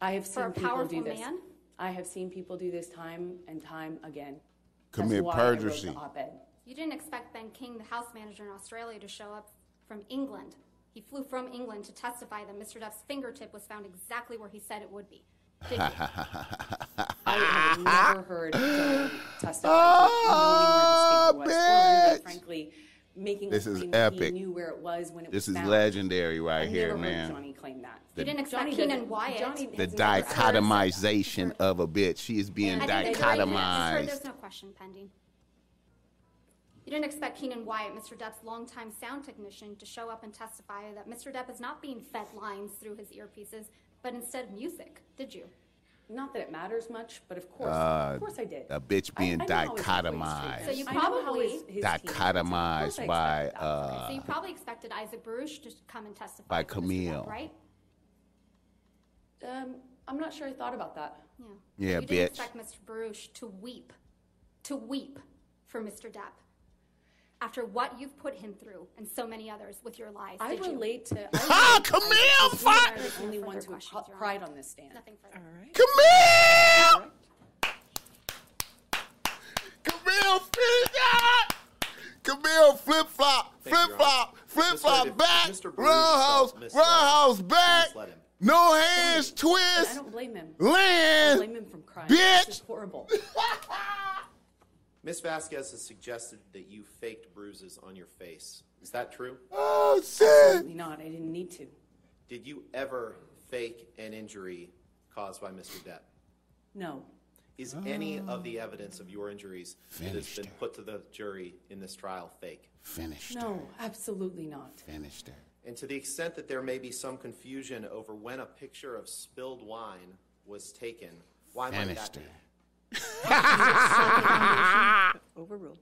I have For seen a people powerful do this. man? I have seen people do this time and time again. Commit why I wrote perjury. op-ed. You didn't expect Ben King, the House manager in Australia, to show up from England. He flew from England to testify that Mr. Depp's fingertip was found exactly where he said it would be. Did you? I have never heard Johnny testify Ah, knowing where his finger was, or even, frankly, making This is epic. he knew where it was when it This was is found. legendary right I've here, never man. heard Johnny claim that. You didn't expect Johnny Keenan Wyatt. Johnny The has never dichotomization of a bitch. She is being I think the jury- Ms. Heard, dichotomized. There's no question pending. You didn't expect Keenan Wyatt, Mr. Depp's longtime sound technician, to show up and testify that Mr. Depp is not being fed lines through his earpieces, but instead music, did you? Not that it matters much, but of course, Uh, of course I did. a bitch being I know how his employees treat dichotomized. So you I know how probably- his- his team treats him. Of course I Dichotomized expected by uh, So you probably expected Isaac Baruch to come and testify. By for Mr. Camille. right? Um, I'm not sure I thought about that. Yeah. Yeah, you didn't bitch. expect Mr. Baruch to weep, to weep for Mr. Depp after what you've put him through and so many others with your lies. I did you? relate to. I Ah, Camille, Isaac because we are the only No ones who questions, cried on this stand. Nothing further. Camille! Camille, finish that! Camille, flip flop, flip flop, flip flop, back, Mr. Bruce roundhouse, felt roundhouse back, please let him. no hands, twist. I don't blame him. I blame him from crying. This is horrible. Ms. Vasquez has suggested that you faked bruises on your face. Is that true? Oh shit! Absolutely not. I didn't need to. Did you ever fake an injury caused by Mr. Depp? No. Is any of the evidence of your injuries that has been her. put to the jury in this trial fake? Finished her. No, absolutely not. Finished her. And to the extent that there may be some confusion over when a picture of spilled wine was taken, why might Finished that be? her. Overruled.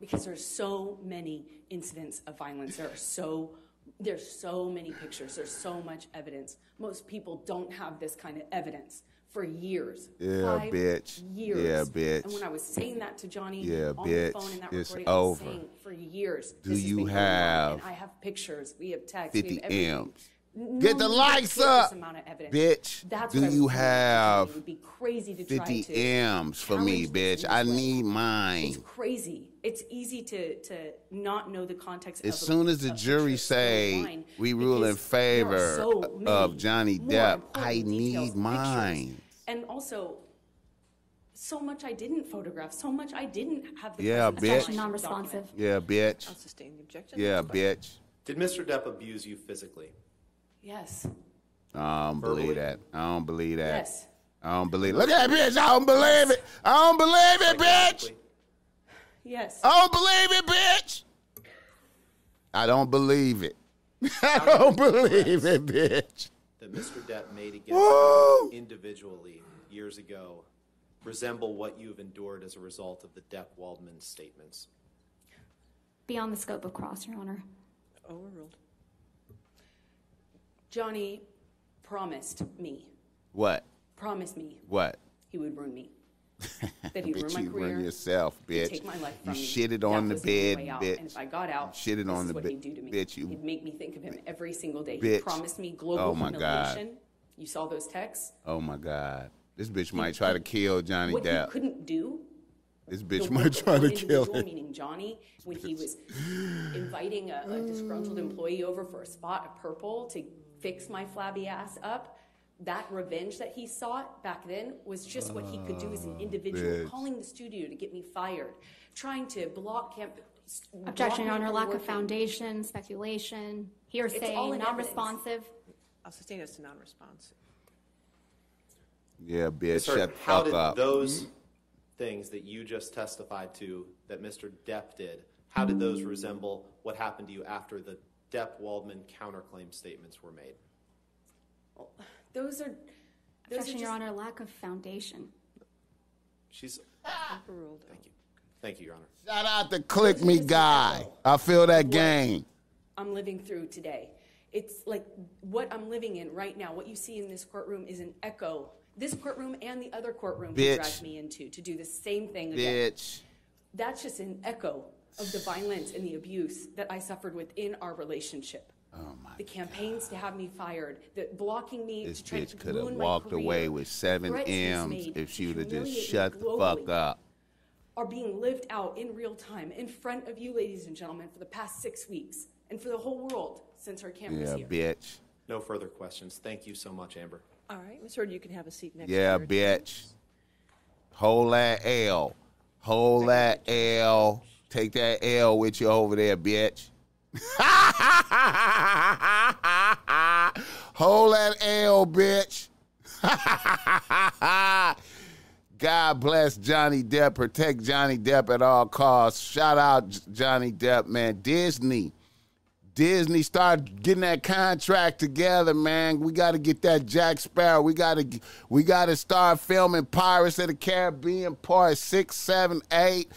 because there's so many incidents of violence. There are so there's so many pictures. There's so much evidence. Most people don't have this kind of evidence for years. Yeah, Five bitch. Years. Yeah, bitch. And when I was saying that to Johnny Yeah, on bitch. the phone in that It's recording, I was over. saying for years. Do this has you been have And I have pictures. We have texts. we 50 have everything. M's? No Get the need lights up, this amount of evidence. bitch. That's Do what you have It would be crazy to try 50 to M's for me, bitch. I need mine. It's crazy. It's easy to to not know the context. As of a- soon as the jury picture of spilled say we rule in because there are favor so of Johnny Depp, I details, need pictures. mine. And also, so much I didn't photograph. So much I didn't have. The Yeah, bitch. Non-responsive. Yeah, bitch. I'll sustain the objection. Yeah, bitch. Did Mr. Depp abuse you physically? Yes. I don't believe Verbally? that. I don't believe that. Yes. I don't believe. Look at that bitch. I don't believe it. I don't believe it, bitch. Yes. I don't believe it, bitch. I don't believe it. I don't believe it, bitch. That Mr. Depp made against Woo! you individually years ago resemble what you have endured as a result of the Depp Waldman statements? Beyond the scope of cross, Your Honor. Oh, Overruled. Johnny promised me. What? Promised me What? he would ruin me. That he'd ruin bitch, my you career. run yourself, bitch. take my life you from me. shitted on the was the only bed, way out. bitch. And if I got out, You shitted this on is the what bed, he'd do to me. bitch. You, He'd make me think of him every single day. Bitch. He promised me global Oh, my God. humiliation. You saw those texts. oh my God, this bitch might try to kill Johnny What Depp. he couldn't do. This the bitch might try to kill individual, him. Meaning Johnny, when he was inviting a, a disgruntled employee over for a spot of purple to fix my flabby ass up. That revenge that he sought back then was just what he could do as an ah, individual, bitch. calling the studio to get me fired, trying to block camp. Objection, Your block Honor. from Lack of foundation, speculation, It's hearsay, all in non-responsive. I'll sustain it as a non-response. Yeah, bitch, Sir, shut how fuck did up. those things that you just testified to that Mr. Depp did, how did those resemble what happened to you after the Depp Waldman counterclaim statements were made? Those are. Those are Objection, Your just- Honor. Lack of foundation. She's Overruled. thank you. Thank you, Your Honor. Shout out to Click Me Guy. I feel that game. I'm living through today. It's like what I'm living in right now. What you see in this courtroom is an echo. This courtroom and the other courtroom he Bitch. dragged me into to do the same thing again. Bitch. That's just an echo of the violence and the abuse that I suffered within our relationship. Oh my The campaigns to have me fired, the blocking me This to try bitch to could have walked career, away with seven M's if she would have just shut the fuck up. are being lived out in real time in front of you, ladies and gentlemen, for the past six weeks and for the whole world since our camera's Yeah, here. bitch. No further questions. Thank you so much, Amber. All right, Ms. Heard, you can have a seat next Yeah, to bitch. Hold that L. Hold that L. Take that L with you over there, bitch. Hold that L, bitch. God bless Johnny Depp. Protect Johnny Depp at all costs. Shout out Johnny Depp, man. Disney. Disney start getting that contract together, man. We got to get that Jack Sparrow. We got to we got to start filming Pirates of the Caribbean Part six, seven, eight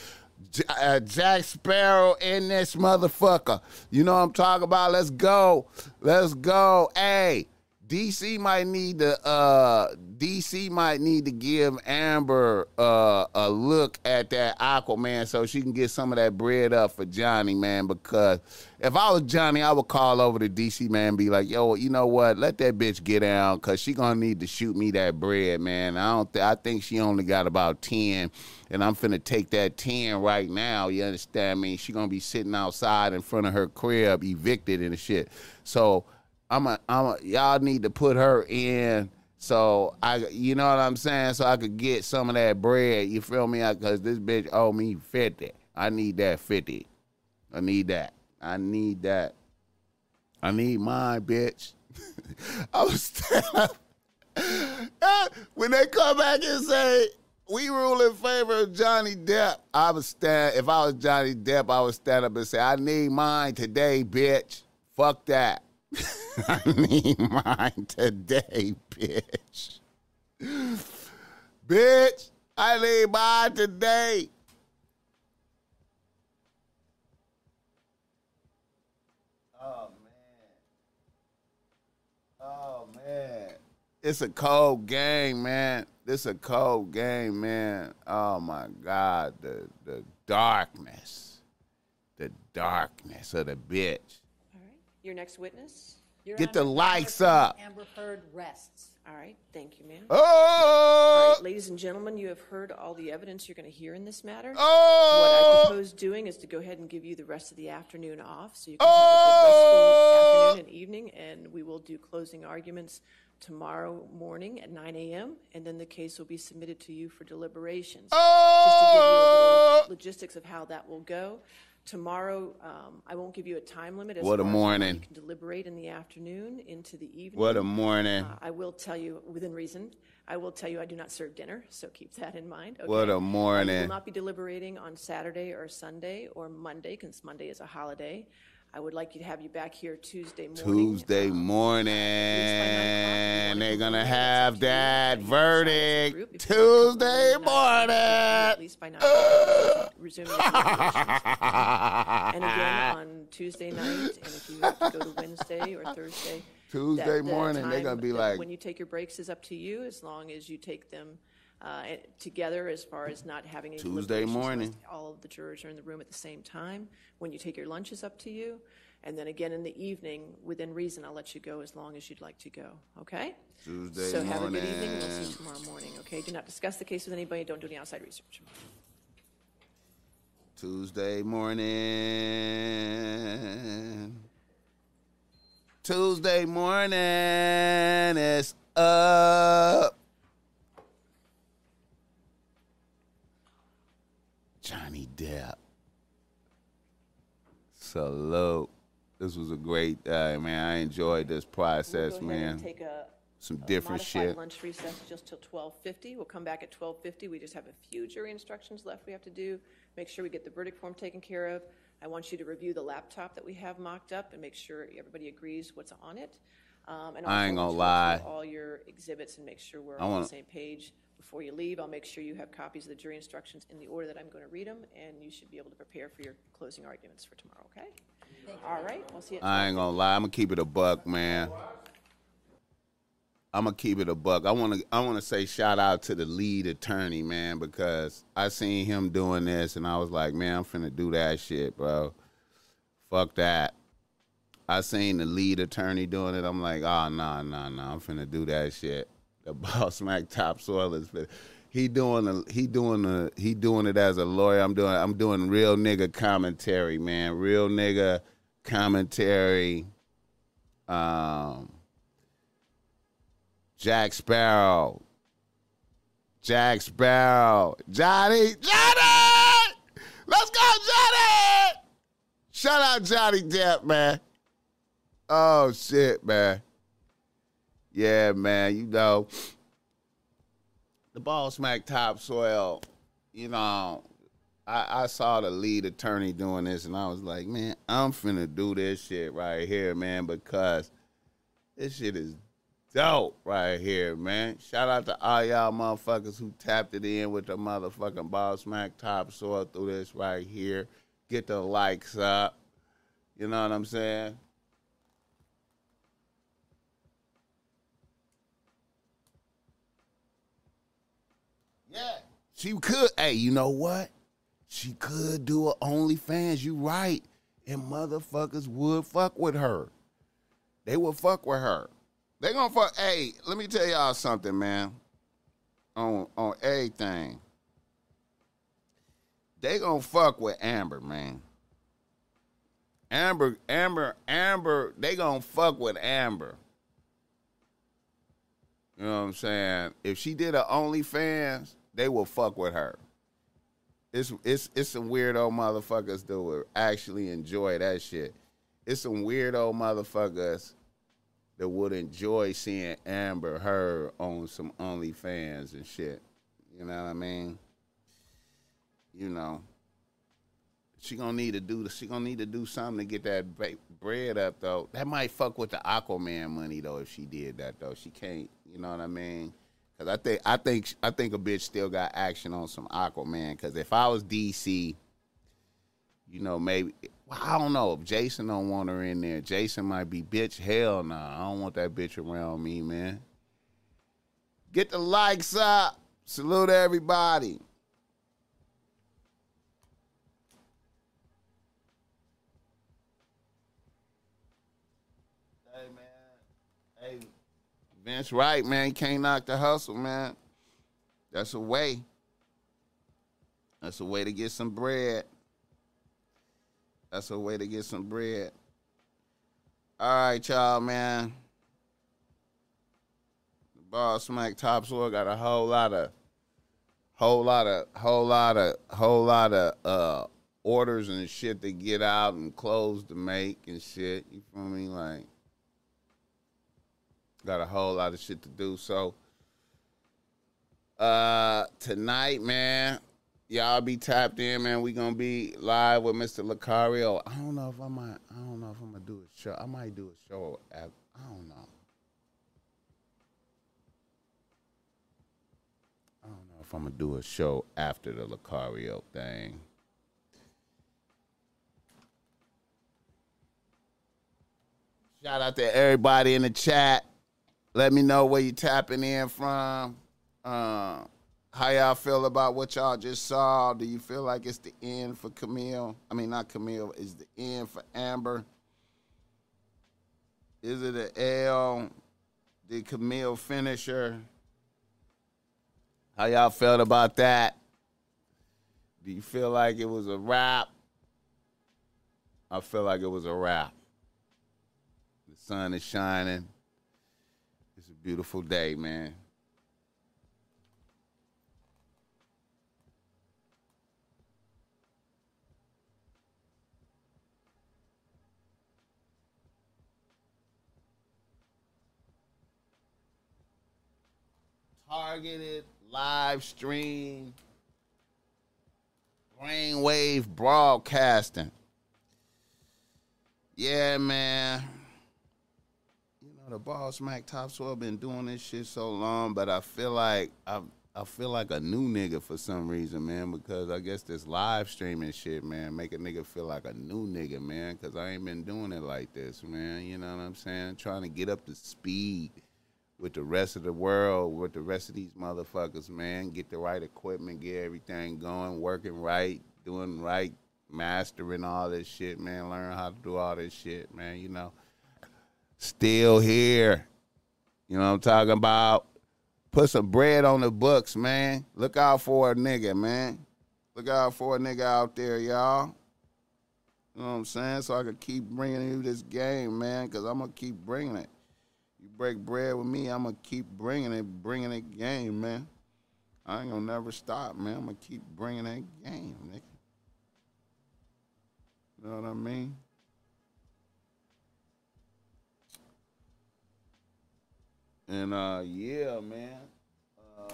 uh, Jack Sparrow in this motherfucker. You know what I'm talking about? Let's go. Let's go. Hey, DC might need to uh DC might need to give Amber uh a look at that Aquaman so she can get some of that bread up for Johnny, man, because if I was Johnny, I would call over to DC man be like, yo, you know what? Let that bitch get down cause she gonna need to shoot me that bread, man. I don't th- I think she only got about 10 and I'm finna take that 10 right now. You understand me? She gonna be sitting outside in front of her crib, evicted and shit. So I'm a, I'm a, y'all need to put her in so I, you know what I'm saying? So I could get some of that bread. You feel me? Because this bitch owe me 50. I need that 50. I need that. I need that. I need mine, bitch. I was stand up. when they come back and say we rule in favor of Johnny Depp, I would stand. If I was Johnny Depp, I would stand up and say, "I need mine today, bitch. Fuck that. I need mine today, bitch. bitch, I need mine today." Oh man. Oh man. It's a cold game, man. This a cold game, man. Oh my God. The the darkness. The darkness of the bitch. All right. Your next witness? Your Get the Honor, likes Amber- up. Amber Heard rests. All right. Thank you, ma'am. Oh! right, ladies and gentlemen, you have heard all the evidence you're going to hear in this matter. Oh! What I Oh! propose doing is to go ahead and give you the rest of the afternoon off so you can have a good oh! restful afternoon and evening, and we will do closing arguments tomorrow morning at 9 a.m., and then the case will be submitted to you for deliberations. Oh! Just to give you a Oh! little logistics of how that will go. Tomorrow, um, I won't give you a time limit. as What a far as morning. You can deliberate in the afternoon into the evening. What a morning. Uh, I will tell you, within reason, I will tell you I do not serve dinner, so keep that in mind. okay? What a morning. Morning. will not be deliberating on Saturday or Sunday or Monday, because Monday is a holiday. I would like you to have you back here Tuesday morning. Tuesday morning, they're gonna have that continue, you can decide as a verdict group. If you want to Tuesday morning. At least by nine o'clock, resume. And again, on Tuesday night, and if you have to go to Wednesday or Thursday. Tuesday morning, they're gonna be like- When you take your breaks is up to you, as long as you take them uh, together as far as not having any Tuesday deliberations unless morning. All of the jurors are in the room at the same time. When you take your lunch is up to you. And then again in the evening, within reason, I'll let you go as long as you'd like to go, okay? Tuesday morning. So have a good evening, we'll see you tomorrow morning, okay? Do not discuss the case with anybody, don't do any outside research. Tuesday morning. Tuesday morning is up. Johnny Depp. Salute. This was a great day, man. I enjoyed this process, We'll go ahead and man. take a Some a different shit. lunch recess just till 12:50. We'll come back at 12:50. We just have a few jury instructions left we have to do. Make sure we get the verdict form taken care of. I want you to review the laptop that we have mocked up and make sure everybody agrees what's on it. Um, and I ain't gonna want you to go lie. through All your exhibits and make sure we're I on wanna- the same page. Before you leave, I'll make sure you have copies of the jury instructions in the order that I'm going to read them, and you should be able to prepare for your closing arguments for tomorrow, okay? All right, we'll see you at I ain't gonna lie. I'm gonna keep it a buck, man. I'm gonna keep it a buck. I wanna I wanna say shout out to the lead attorney, man, because I seen him doing this and I was like, man, I'm finna do that shit, bro. Fuck that. I seen the lead attorney doing it. I'm like, oh no, no, no, I'm finna do that shit. The boss Mac topsoil is fit. He doing the he doing the he doing it as a lawyer. I'm doing I'm doing real nigga commentary, man. Real nigga commentary. Um Jack Sparrow. Jack Sparrow. Johnny Johnny! Let's go, Johnny! Shout out Johnny Depp, man. Oh shit, man. Yeah, man. You know, the Boss Mac Topsoil. You know, I, I saw the lead attorney doing this, and I was like, man, I'm finna do this shit right here, man, because this shit is dope right here, man. Shout out to all y'all motherfuckers who tapped it in with the motherfucking Boss Mac Topsoil through this right here. Get the likes up. You know what I'm saying? She could. Hey, you know what? She could do a OnlyFans. You right. And motherfuckers would fuck with her. They would fuck with her. They gonna fuck. Hey, let me tell y'all something, man. On on everything. They gonna fuck with Amber, man. Amber, Amber, Amber. They gonna fuck with Amber. You know what I'm saying? If she did a OnlyFans, they will fuck with her. It's it's it's some weirdo motherfuckers that will actually enjoy that shit. It's some weirdo motherfuckers that would enjoy seeing Amber Heard on some OnlyFans and shit. You know what I mean? You know, she gonna need to do. She gonna need to do something to get that ba- bread up though. That might fuck with the Aquaman money though if she did that though. She can't. You know what I mean? Cause I think I think I think a bitch still got action on some Aquaman. Cause if I was DC, you know maybe well, I don't know if Jason don't want her in there. Jason might be bitch. Hell no, nah. I don't want that bitch around me, man. Get the likes up. Salute everybody. Vince Wright, man, can't knock the hustle, man. That's a way. That's a way to get some bread. That's a way to get some bread. All right, y'all, man. The Boss Mac Topsoil got a whole lot of, whole lot of, whole lot of, whole lot of uh orders and shit to get out and clothes to make and shit. You feel me? Like, got a whole lot of shit to do. So, uh, tonight, man, y'all be tapped in, man. We gonna be live with Mr. Lucario. I don't know if I might. I don't know if I'm gonna do a show. I might do a show. At, I don't know. I don't know if I'm gonna do a show after the Lucario thing. Shout out to everybody in the chat. Let me know where you tapping in from. Uh, how y'all feel about what y'all just saw? Do you feel like it's the end for Camille? I mean, not Camille. Is the end for Amber? Is it an L? Did Camille finish her? How y'all felt about that? Do you feel like it was a wrap? I feel like it was a wrap. The sun is shining. Beautiful day, man. Targeted live stream brainwave broadcasting. Yeah, man. The Boss Mac Topsoil been doing this shit so long, but I feel like I I feel like a new nigga for some reason, man, because I guess this live streaming shit, man, make a nigga feel like a new nigga, man, because I ain't been doing it like this, man. You know what I'm saying? Trying to get up to speed with the rest of the world, with the rest of these motherfuckers, man. Get the right equipment, get everything going, working right, doing right, mastering all this shit, man. Learn how to do all this shit, man. You know, still here. You know what I'm talking about? Put some bread on the books, man. Look out for a nigga, man. Look out for a nigga out there, y'all. You know what I'm saying? So I can keep bringing you this game, man, because I'm going to keep bringing it. You break bread with me, I'm going to keep bringing it, bringing it game, man. I ain't going to never stop, man. I'm going to keep bringing that game, nigga. You know what I mean? And uh, yeah, man. Uh,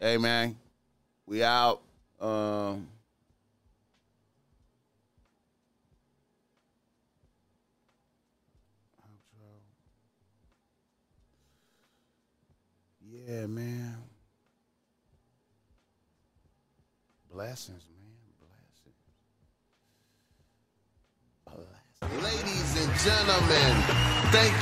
hey, man, we out. Um, yeah, man. Blessings, man. Blessings. Ladies and gentlemen, thank you.